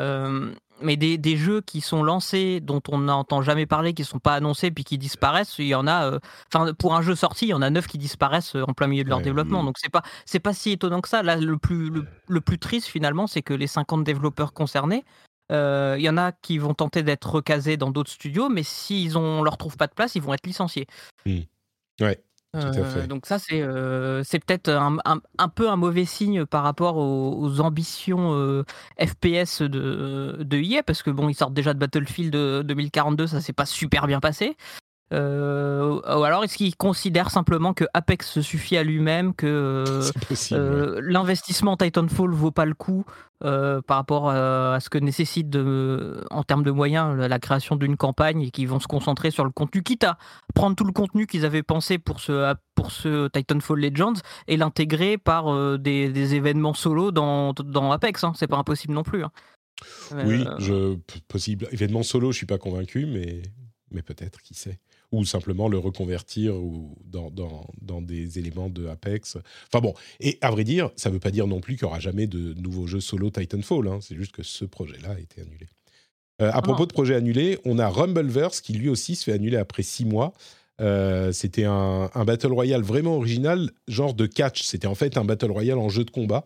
Euh, mais des, des, jeux qui sont lancés, dont on n'entend jamais parler, qui sont pas annoncés, puis qui disparaissent, il y en a. Enfin, pour un jeu sorti, il y en a neuf qui disparaissent en plein milieu de leur développement. Donc c'est pas c'est pas si étonnant que ça. Là, le plus le, le plus triste finalement, c'est que les 50 développeurs concernés, il euh, y en a qui vont tenter d'être recasés dans d'autres studios, mais s'ils ne leur trouvent pas de place, ils vont être licenciés. Mmh. Ouais. Euh, donc ça, c'est euh, peut-être un, un, peu un mauvais signe par rapport aux, ambitions FPS de, de EA, parce que bon, ils sortent déjà de Battlefield 2042, ça s'est pas super bien passé. Euh, ou alors est-ce qu'il considère simplement que Apex se suffit à lui-même, que euh, l'investissement Titanfall vaut pas le coup euh, par rapport à ce que nécessite de, en termes de moyens la création d'une campagne et qu'ils vont se concentrer sur le contenu, quitte à prendre tout le contenu qu'ils avaient pensé pour ce, pour ce Titanfall Legends et l'intégrer par des, événements solo dans, dans Apex. Hein. C'est pas impossible non plus. Hein. Oui, je, possible. Événement solo, je suis pas convaincu, mais, mais peut-être, qui sait ou simplement le reconvertir ou dans, dans, dans, des éléments de Apex. Enfin bon, et à vrai dire, ça ne veut pas dire non plus qu'il n'y aura jamais de nouveaux jeux solo Titanfall. Hein. C'est juste que ce projet-là a été annulé. Euh, à propos de projets annulés, on a Rumbleverse qui lui aussi se fait annuler après six mois. Euh, c'était un, un, Battle Royale vraiment original, genre de catch. C'était en fait un Battle Royale en jeu de combat.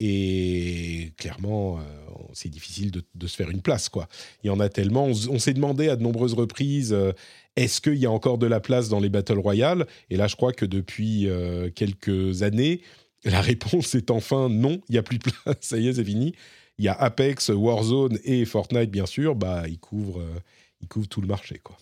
Et clairement, euh, c'est difficile de, de, se faire une place. quoi. Il y en a tellement. On, s'est demandé à de nombreuses reprises est-ce qu'il y a encore de la place dans les Battle Royale? Et là, je crois que depuis euh, quelques années, *laughs* la réponse est enfin non, il n'y a plus de place, ça y est, c'est fini. Il y a Apex, Warzone et Fortnite, bien sûr, bah, ils, couvrent, euh, ils couvrent tout le marché. quoi.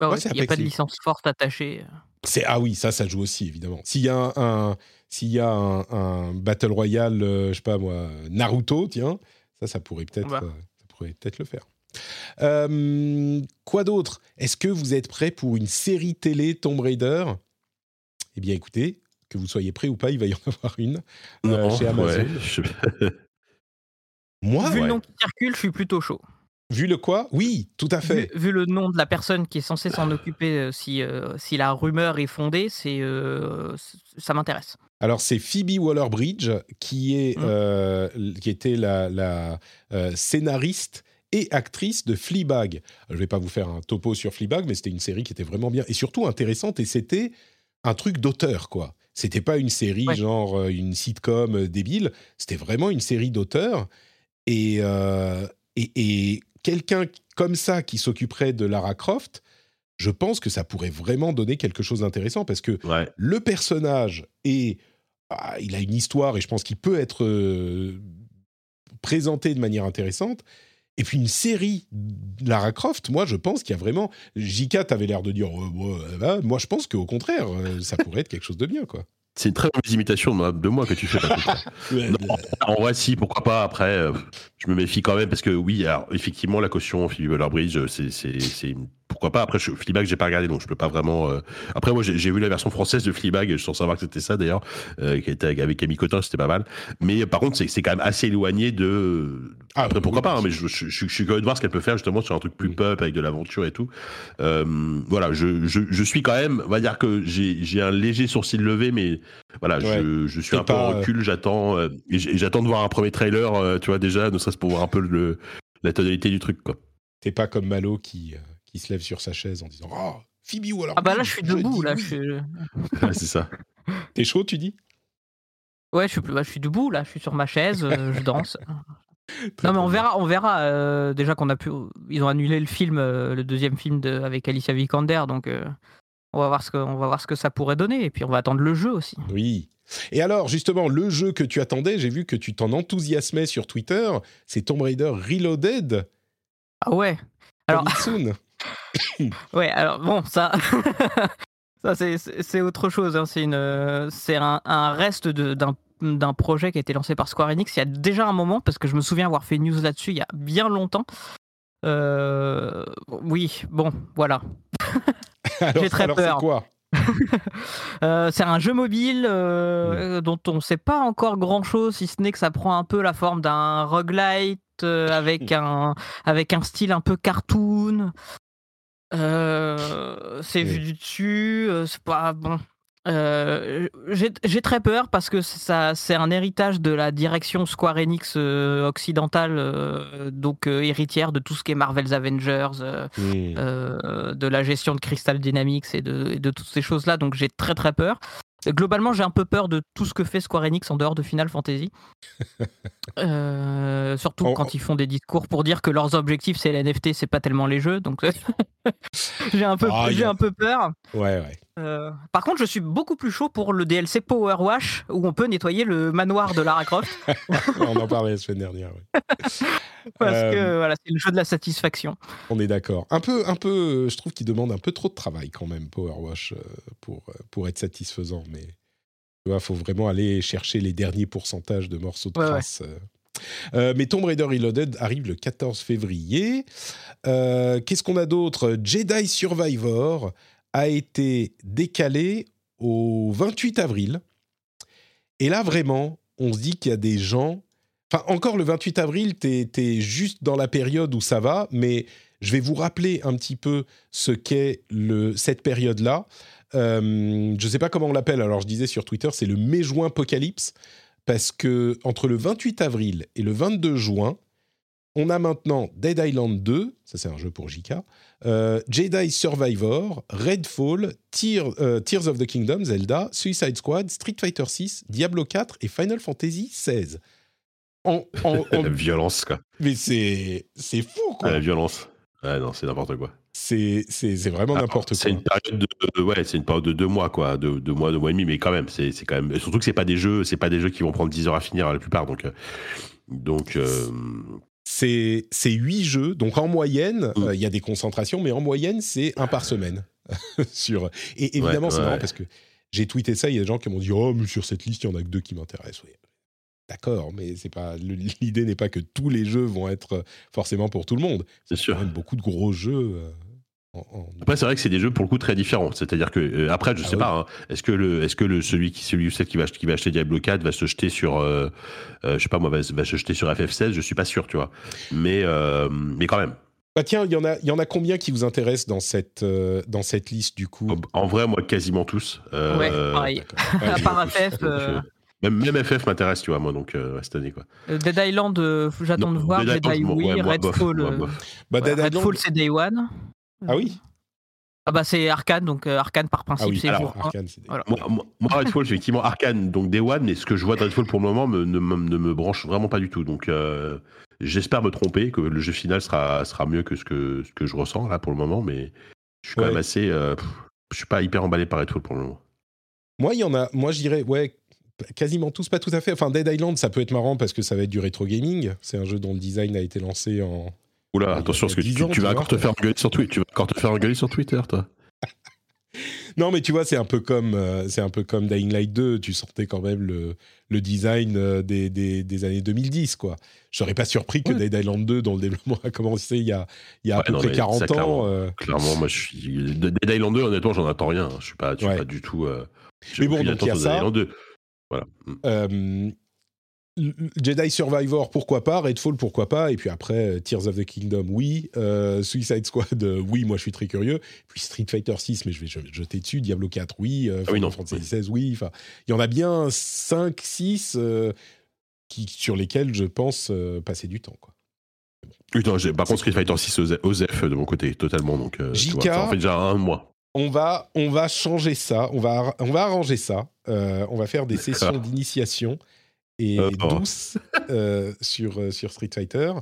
Bah il n'y a pas de licence forte attachée. C'est, ah oui, ça, ça joue aussi, évidemment. S'il y a un, s'il y a un, Battle Royale, euh, je sais pas moi, Naruto, tiens, ça, ça pourrait peut-être, ça pourrait peut-être le faire. Euh, quoi d'autre? Est-ce que vous êtes prêt pour une série télé Tomb Raider? Eh bien, écoutez, que vous soyez prêt ou pas, il va y en *laughs* avoir une euh, chez Amazon. *laughs* Moi, vu le nom qui circule, je suis plutôt chaud. Vu le quoi? Oui, tout à fait. Vu, le nom de la personne qui est censée s'en occuper, euh, si, si la rumeur est fondée, c'est ça m'intéresse. Alors c'est Phoebe Waller-Bridge qui est mmh. qui était la, la scénariste et actrice de Fleabag. Je vais pas vous faire un topo sur Fleabag, mais c'était une série qui était vraiment bien et surtout intéressante et c'était un truc d'auteur, quoi. C'était pas une série Ouais. genre euh, une sitcom euh, débile, c'était vraiment une série d'auteur et, euh, et, et quelqu'un comme ça qui s'occuperait de Lara Croft, je pense que ça pourrait vraiment donner quelque chose d'intéressant parce que Ouais. le personnage est, ah, il a une histoire et je pense qu'il peut être euh, présenté de manière intéressante. Et puis une série Lara Croft, moi je pense qu'il y a vraiment. J.K. t'avais l'air de dire, euh, bah, moi je pense qu'au contraire, euh, ça pourrait être quelque chose de bien quoi. C'est une très mauvaise imitation de moi, que tu fais. *laughs* Non, en vrai, si, pourquoi pas. Après, euh, je me méfie quand même parce que oui, alors, effectivement, la caution Waller-Bridge, c'est, c'est, c'est une- pourquoi pas. Après, je, Fleabag, j'ai pas regardé, donc je peux pas vraiment. euh, Après, moi, j'ai, vu la version française de Fleabag, sans savoir que c'était ça d'ailleurs, euh, qui était avec Camille Cotin, c'était pas mal. Mais par contre, c'est, quand même assez éloigné de. Ah, Après, oui, pourquoi oui, pas hein, Mais je, je, suis curieux de voir ce qu'elle peut faire justement sur un truc plus pop avec de l'aventure et tout. Euh, voilà, je, je, je suis quand même, on va dire que j'ai, un léger sourcil levé, mais voilà, Ouais. je, je suis un peu en recul, j'attends, j'attends de voir un premier trailer, tu vois, déjà, ne serait-ce pour voir un peu le, la tonalité du truc, quoi. T'es pas comme Malo qui, qui se lève sur sa chaise en disant Oh, Phoebe Waller. Ah bah là, je suis debout. Là, oui. je suis... *laughs* Ouais, c'est ça. T'es chaud, tu dis? Ouais, je suis, bah, je suis debout. Là, je suis sur ma chaise. euh, je danse. *laughs* Non mais on verra, on verra. euh, déjà qu'on a pu, ils ont annulé le film, euh, le deuxième film de, avec Alicia Vikander, donc euh, on va voir ce que, on va voir ce que ça pourrait donner, et puis on va attendre le jeu aussi. Oui. Et alors, justement, le jeu que tu attendais, j'ai vu que tu t'en enthousiasmais sur Twitter, c'est Tomb Raider Reloaded. Ah ouais. Alors, soon. *laughs* ouais. Alors bon, ça, *laughs* ça c'est, autre chose. hein, C'est une, euh, c'est un, un reste d'un projet qui a été lancé par Square Enix il y a déjà un moment, parce que je me souviens avoir fait une news là-dessus il y a bien longtemps. Euh, oui, bon, voilà. *laughs* J'ai très alors, peur. quoi? *laughs* Euh, c'est un jeu mobile euh, dont on ne sait pas encore grand chose, si ce n'est que ça prend un peu la forme d'un roguelite euh, avec, un, avec un style un peu cartoon. Euh, c'est vu du dessus, euh, c'est pas bon. Euh, J'ai très peur parce que ça, c'est un héritage de la direction Square Enix euh, occidentale, euh, donc héritière de tout ce qui est Marvel's Avengers, de la gestion de Crystal Dynamics et de, et de toutes ces choses-là. Donc j'ai très très peur. Globalement, j'ai un peu peur de tout ce que fait Square Enix en dehors de Final Fantasy. *laughs* Euh, surtout quand ils font des discours pour dire que leurs objectifs c'est les NFT, c'est pas tellement les jeux. Donc *laughs* j'ai un peu, Ah, j'ai a- un peu peur. Ouais, ouais. Euh, par contre, je suis beaucoup plus chaud pour le DLC Power Wash où on peut nettoyer le manoir de Lara Croft *laughs* On en parlait la semaine dernière. *laughs* parce Euh, que voilà, c'est le jeu de la satisfaction. On est d'accord. Un peu, un peu. euh, Je trouve qu'il demande un peu trop de travail quand même, Power Wash, euh, pour euh, pour être satisfaisant. Mais tu vois, faut vraiment aller chercher les derniers pourcentages de morceaux de Ouais, euh. Euh, mais Tomb Raider Reloaded arrive le 14 février. Euh, Qu'est-ce qu'on a d'autre? Jedi Survivor a été décalé au 28 avril. Et là, vraiment, on se dit qu'il y a des gens. Enfin, encore le 28 avril, t'es es juste dans la période où ça va, mais je vais vous rappeler un petit peu ce qu'est cette période-là. Euh, je ne sais pas comment on l'appelle, alors je disais sur Twitter, c'est le mai-juin apocalypse, parce que entre le 28 avril et le 22 juin, on a maintenant Dead Island 2, ça c'est un jeu pour JK, euh, Jedi Survivor, Redfall, Tear- euh, Tears of the Kingdom, Zelda, Suicide Squad, Street Fighter 6, Diablo 4 et Final Fantasy 16. En, en- *laughs* en- La violence, quoi. mais c'est c'est fou Ah, quoi. La violence. Ouais, non, c'est n'importe quoi. C'est c'est c'est vraiment Alors, n'importe C'est quoi. une période de, ouais, c'est une période de deux mois, quoi, de deux mois, deux mois et demi, mais quand même, c'est, c'est quand même, surtout que c'est pas des jeux, c'est pas des jeux qui vont prendre 10 heures à finir la plupart, donc, euh, donc, euh, C'est c'est huit jeux, donc en moyenne, euh, Mm. il y a des concentrations, mais en moyenne c'est un par semaine. *laughs* sur et évidemment Ouais, c'est ouais, marrant parce que j'ai tweeté ça, il y a des gens qui m'ont dit oh mais sur cette liste il y en a que deux qui m'intéressent. Oui. D'accord, mais c'est pas l'idée n'est pas que tous les jeux vont être forcément pour tout le monde. c'est Il y a sûr. quand même beaucoup de gros jeux. Après, c'est vrai que c'est des jeux pour le coup très différents. C'est-à-dire que euh, après, je Ah sais oui. pas. hein, est-ce que le, est-ce que le celui qui, celui ou celle qui va, qui va acheter Diablo 4 va se jeter sur, euh, euh, je sais pas moi, va, va se jeter sur FF16 Je suis pas sûr, tu vois. Mais, euh, mais quand même. Bah tiens, il y en a, il y en a combien qui vous intéressent dans cette euh, dans cette liste du coup? En vrai, moi, quasiment tous. Euh, Ouais, pareil. *laughs* À part. FF, euh, Même, même FF m'intéresse, tu vois, moi, donc euh, cette année, quoi. Dead Island, euh, j'attends de voir. Dead Jedi, Island, oui. ouais, Redfall, euh. Bah, ouais, Dead Island- Redfall, c'est Day One. Ah oui Ah bah c'est Arkane, donc euh, Arkane par principe, Ah oui, c'est jour. Arkane, c'est des- Voilà. Moi, moi- moi, Redfall, *laughs* effectivement, Arkane, donc Day One, mais ce que je vois de Redfall pour le moment me- ne, me- ne me branche vraiment pas du tout. Donc, euh, j'espère me tromper, que le jeu final sera, sera mieux que ce, que ce que je ressens là pour le moment, mais je suis quand Ouais. même assez. euh, pff, je suis pas hyper emballé par Redfall pour le moment. Moi, il y en a. Moi, je dirais, ouais, quasiment tous, pas tout à fait. Enfin, Dead Island, ça peut être marrant parce que ça va être du rétro gaming. C'est un jeu dont le design a été lancé en. Oula, attention, parce que 10 tu, ans, tu vas encore te faire engueuler sur Twitter. Tu vas encore te faire engueuler sur Twitter, toi. *laughs* Non, mais tu vois, c'est un peu comme, euh, c'est un peu comme Dying Light 2. Tu sentais quand même le, le design euh, des, des, des années 2010, quoi. Je serais pas surpris que Ouais. Dead Island 2, dont le développement a commencé il y a, il y a à peu non, près mais 40 ça, ans. clairement. euh, Clairement, moi, je suis. de- Dead Island 2, honnêtement, j'en attends rien. Je suis pas, je suis Ouais. pas du tout. euh, Mais bon, donc, il y a ça. Dead Island 2. Voilà. Mm. Euh, Jedi Survivor, pourquoi pas Redfall, pourquoi pas Et puis après, euh, Tears of the Kingdom, oui. Euh, Suicide Squad, euh, oui, moi je suis très curieux. Puis Street Fighter 6, mais je vais je vais jeter dessus. Diablo 4, oui. Euh, Ah oui, Final. Fantasy 16, oui. Enfin, il y en a bien 5, 6 euh, qui, sur lesquels je pense passer du temps. Quoi. Par contre, Street Fighter 6 aux aux F de mon côté, totalement. Donc, vois, JK. ça en fait déjà un mois. On va, on va changer ça, on va, on va arranger ça. On va faire des sessions d'initiation et Oh. douces euh, sur, euh, sur Street Fighter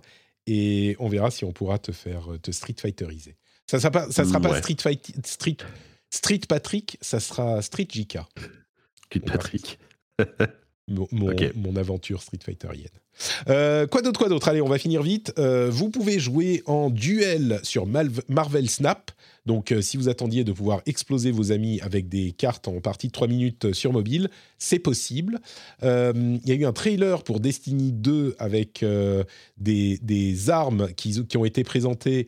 et on verra si on pourra te faire euh, te Street Fighteriser. Ça sera pas, ça sera pas Ouais. Street Fight, Street, Street Patrick, ça sera Street JK, va Patrick. *laughs* mon, mon, Ok. mon aventure Street Fighterienne. Euh, quoi d'autre, quoi d'autre? Allez, on va finir vite. Euh, vous pouvez jouer en duel sur Marvel Snap. Donc, euh, si vous attendiez de pouvoir exploser vos amis avec des cartes en partie de 3 minutes sur mobile, c'est possible. Euh, Il y a eu un trailer pour Destiny 2 avec euh, des, des armes qui, qui ont été présentées.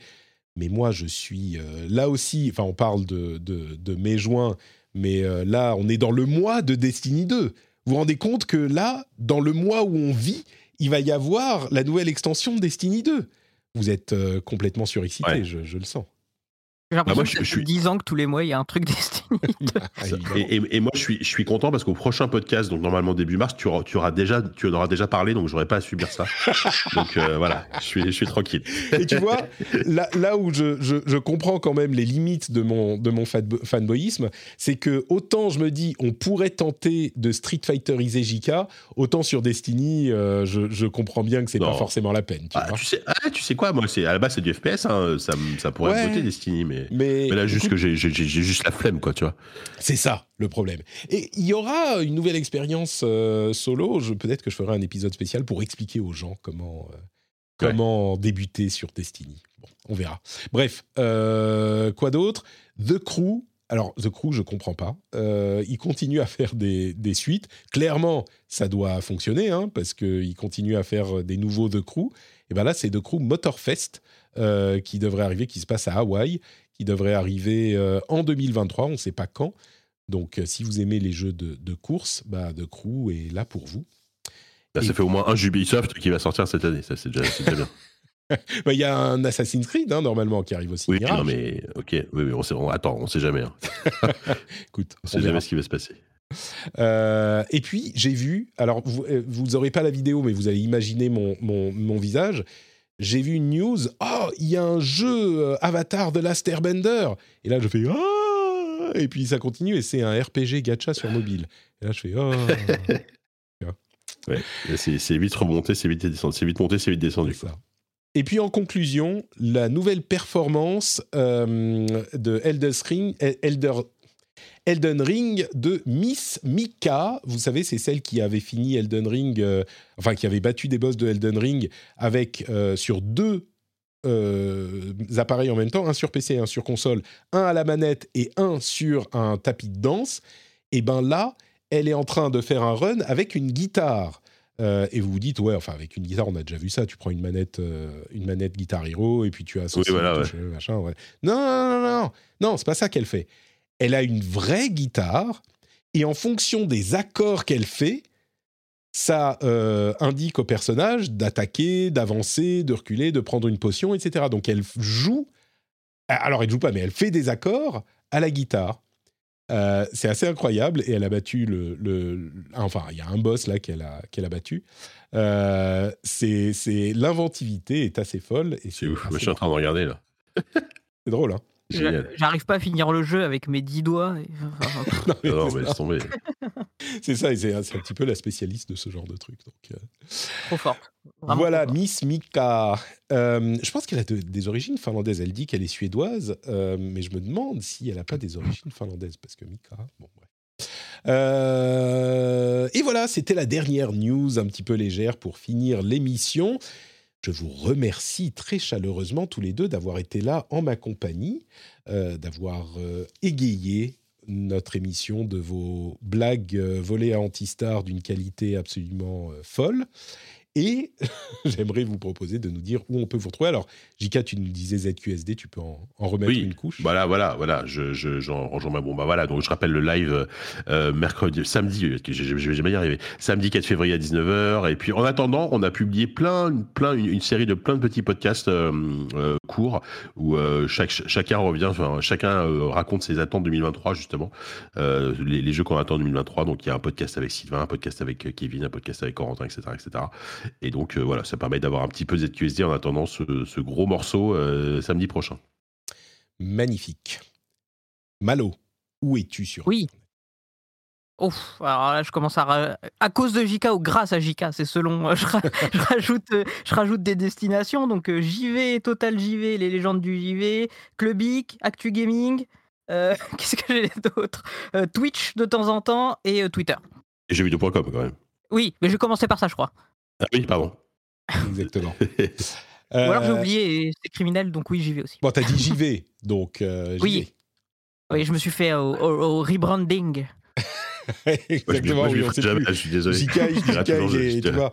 Mais moi, je suis euh, là aussi. Enfin, on parle de, de, de mai-juin, mais euh, là, on est dans le mois de Destiny 2. Vous vous rendez compte que là, dans le mois où on vit, il va y avoir la nouvelle extension de Destiny 2. Vous êtes euh, complètement surexcité, Ouais. je, je le sens. J'ai l'impression moi, que je- ça je fait suis- 10 ans que tous les mois il y a un truc *laughs* Destiny. Ah. Et, et- et moi, je suis, je suis content parce qu'au prochain podcast, donc normalement début mars, tu, auras, tu, auras déjà, tu en auras déjà parlé, donc j'aurai pas à subir ça. *laughs* donc euh, voilà, je suis, je suis tranquille. Et tu vois, là, là où je, je- je comprends quand même les limites de mon, de mon fanbo- fanboyisme, c'est que autant je me dis on pourrait tenter de Street Fighteriser JK, autant sur Destiny, euh, je, je comprends bien que c'est pas forcément la peine. Tu Ah, vois. tu, sais, ah, tu sais quoi, moi, c'est, à la base, c'est du FPS, hein, ça, ça pourrait Ouais. me botter Destiny, mais, Mais, mais là, juste que j'ai, juste la flemme, quoi, tu vois. C'est ça le problème. Et il y aura une nouvelle expérience euh, solo. Peut-être que je ferai un épisode spécial pour expliquer aux gens comment, euh, comment débuter sur Destiny. Bon, on verra. Bref, euh, quoi d'autre? The Crew. Alors, The Crew, je comprends pas. Euh, il continue à faire des, des suites. Clairement, ça doit fonctionner, hein, parce qu'il continue à faire des nouveaux The Crew. Et bien là, c'est The Crew Motorfest euh, qui devrait arriver, qui se passe à Hawaï, qui devrait arriver euh, en 2023. On ne sait pas quand. Donc, euh, si vous aimez les jeux de, de course, bah, The Crew est là pour vous. Et- ça fait au moins un Ubisoft qui va sortir cette année, ça, c'est déjà, déjà bien. *laughs* *laughs* Bah, Il y a un Assassin's Creed, hein, normalement, qui arrive aussi. Oui, Mirage. non, mais ok, oui, oui, on sait, on, attends, on sait jamais. Hein. *laughs* Écoute, On on sait jamais ce qui va se passer. Euh, et puis, j'ai vu, alors vous vous n'aurez pas la vidéo, mais vous allez imaginer mon, mon, mon visage. J'ai vu une news, oh, il y a un jeu euh, Avatar de Last Airbender. Et là, je fais, ah Et puis ça continue, et c'est un RPG gacha sur mobile. Et là, je fais, *laughs* oh Ouais. C'est, vite remonté, c'est vite descendu, c'est vite monté, c'est vite descendu. Ça. Et puis en conclusion, la nouvelle performance euh, de Elder, Elden Ring de Miss Mika. Vous savez, c'est celle qui avait fini Elden Ring, euh, enfin qui avait battu des boss de Elden Ring avec euh, sur deux euh, appareils en même temps, un sur PC et un sur console, un à la manette et un sur un tapis de danse. Et ben là, elle est en train de faire un run avec une guitare. Euh, et vous vous dites, ouais, enfin, avec une guitare, on a déjà vu ça. Tu prends une manette, euh, une manette Guitar Hero et puis tu as Oui, voilà, ouais. machin. Ouais. Non, non, non, non, non, non, c'est pas ça qu'elle fait. Elle a une vraie guitare et en fonction des accords qu'elle fait, ça euh, indique au personnage d'attaquer, d'avancer, de reculer, de prendre une potion, etc. Donc elle joue. Alors elle joue pas, mais elle fait des accords à la guitare. Euh, c'est assez incroyable et elle a battu le, le- enfin il y a un boss là qu'elle a qu'elle a battu. Euh, c'est c'est l'inventivité est assez folle et C'est ouf. assez je suis en train de regarder là. *laughs* C'est drôle hein. J'arrive pas à finir le jeu avec mes 10 doigts. et- *laughs* enfin, Non, mais Non, c'est mais tomber. *laughs* c'est ça c'est c'est un petit peu la spécialiste de ce genre de truc. Donc, euh, trop. Vraiment voilà, trop. Miss Mika. Euh, je pense qu'elle a de- des origines finlandaises. Elle dit qu'elle est suédoise, euh, mais je me demande si elle n'a pas des origines finlandaises, parce que Mika. Bon, bref. Euh, et voilà, c'était la dernière news un petit peu légère pour finir l'émission. Je vous remercie très chaleureusement tous les deux d'avoir été là en ma compagnie, euh, d'avoir euh, égayé notre émission de vos blagues euh, volées à Antistar d'une qualité absolument folle. Et *laughs* j'aimerais vous proposer de nous dire où on peut vous retrouver. Alors, Jika, tu nous disais ZQSD, tu peux en, en remettre Oui, une couche. Voilà, voilà, voilà. Je, je, j'en rejoins ma bombe. Bah, voilà, donc je rappelle le live euh, mercredi, samedi, que je je- je vais jamais y arriver. Samedi 4 février à 19h. Et puis en attendant, on a publié plein, plein, une, une série de plein de petits podcasts euh, euh, courts où chaque, chacun revient, enfin, chacun raconte ses attentes 2023, justement. Les, les jeux qu'on attend en 2023. Donc il y a un podcast avec Sylvain, un podcast avec Kevin, un podcast avec Corentin, etc. etc. Et donc euh, voilà, ça permet d'avoir un petit peu de ZQSD en attendant ce, ce gros morceau euh, samedi prochain. Magnifique. Malo, où es-tu sur Oui. Ouf, alors là, je commence à. À cause de JK ou grâce à JK, c'est selon. euh, Je, ra- *laughs* je rajoute, je rajoute des destinations. Donc JV, Total JV, les légendes du JV, Clubic, Actu Gaming. euh, *laughs* Qu'est-ce que j'ai d'autre? Euh, Twitch de temps en temps et euh, Twitter. Et jeuxvideo.com quand même. Oui, mais je vais commencer par ça, je crois. Ah oui, pardon. Exactement. *laughs* Ou alors j'ai Euh, oublié c'est criminel, donc oui, j'y vais aussi. Bon, t'as dit j'y vais, donc euh, j'y Oui. Oui, je me suis fait au, au- au rebranding. *laughs* vais. Moi, je, Exactement, moi, je oui, jamais, je suis désolé. Jika, Jika, il est, je- tu vois,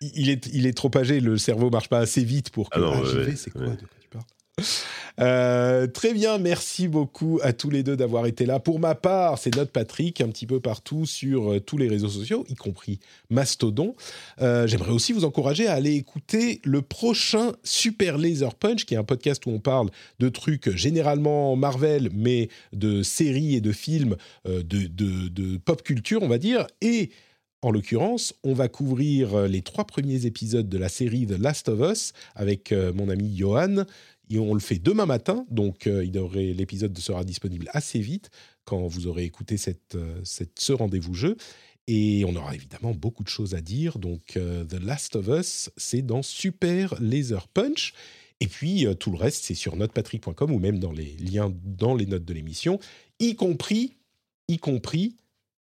il est, il est trop âgé, le cerveau marche pas assez vite pour que Ah non, Ah, j'y ouais, vais, c'est quoi ouais. de quoi tu parles? Euh, très bien, merci beaucoup à tous les deux d'avoir été là. Pour ma part, c'est notre Patrick, un petit peu partout sur euh, tous les réseaux sociaux, y compris Mastodon. Euh, J'aimerais aussi vous encourager à aller écouter le prochain Super Laser Punch, qui est un podcast où on parle de trucs généralement Marvel, mais de séries et de films de, de- pop culture, on va dire. Et en l'occurrence, on va couvrir les trois premiers épisodes de la série The Last of Us avec mon ami Johan. Et on le fait demain matin, donc euh, l'épisode sera disponible assez vite quand vous aurez écouté euh, ce rendez-vous jeu. Et on aura évidemment beaucoup de choses à dire. Donc euh, The Last of Us, c'est dans Super Laser Punch. Et puis tout le reste, c'est sur notepatrick.com ou même dans les liens dans les notes de l'émission, y compris, y compris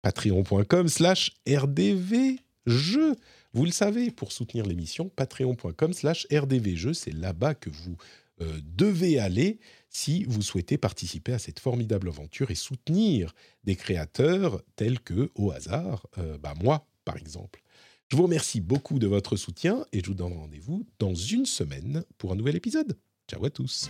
patreon.com slash rdvjeux. Vous le savez, pour soutenir l'émission, patreon.com slash rdvjeux, c'est là-bas que vous euh, devez aller si vous souhaitez participer à cette formidable aventure et soutenir des créateurs tels que, au hasard, euh, bah moi, par exemple. Je vous remercie beaucoup de votre soutien et je vous donne rendez-vous dans une semaine pour un nouvel épisode. Ciao à tous.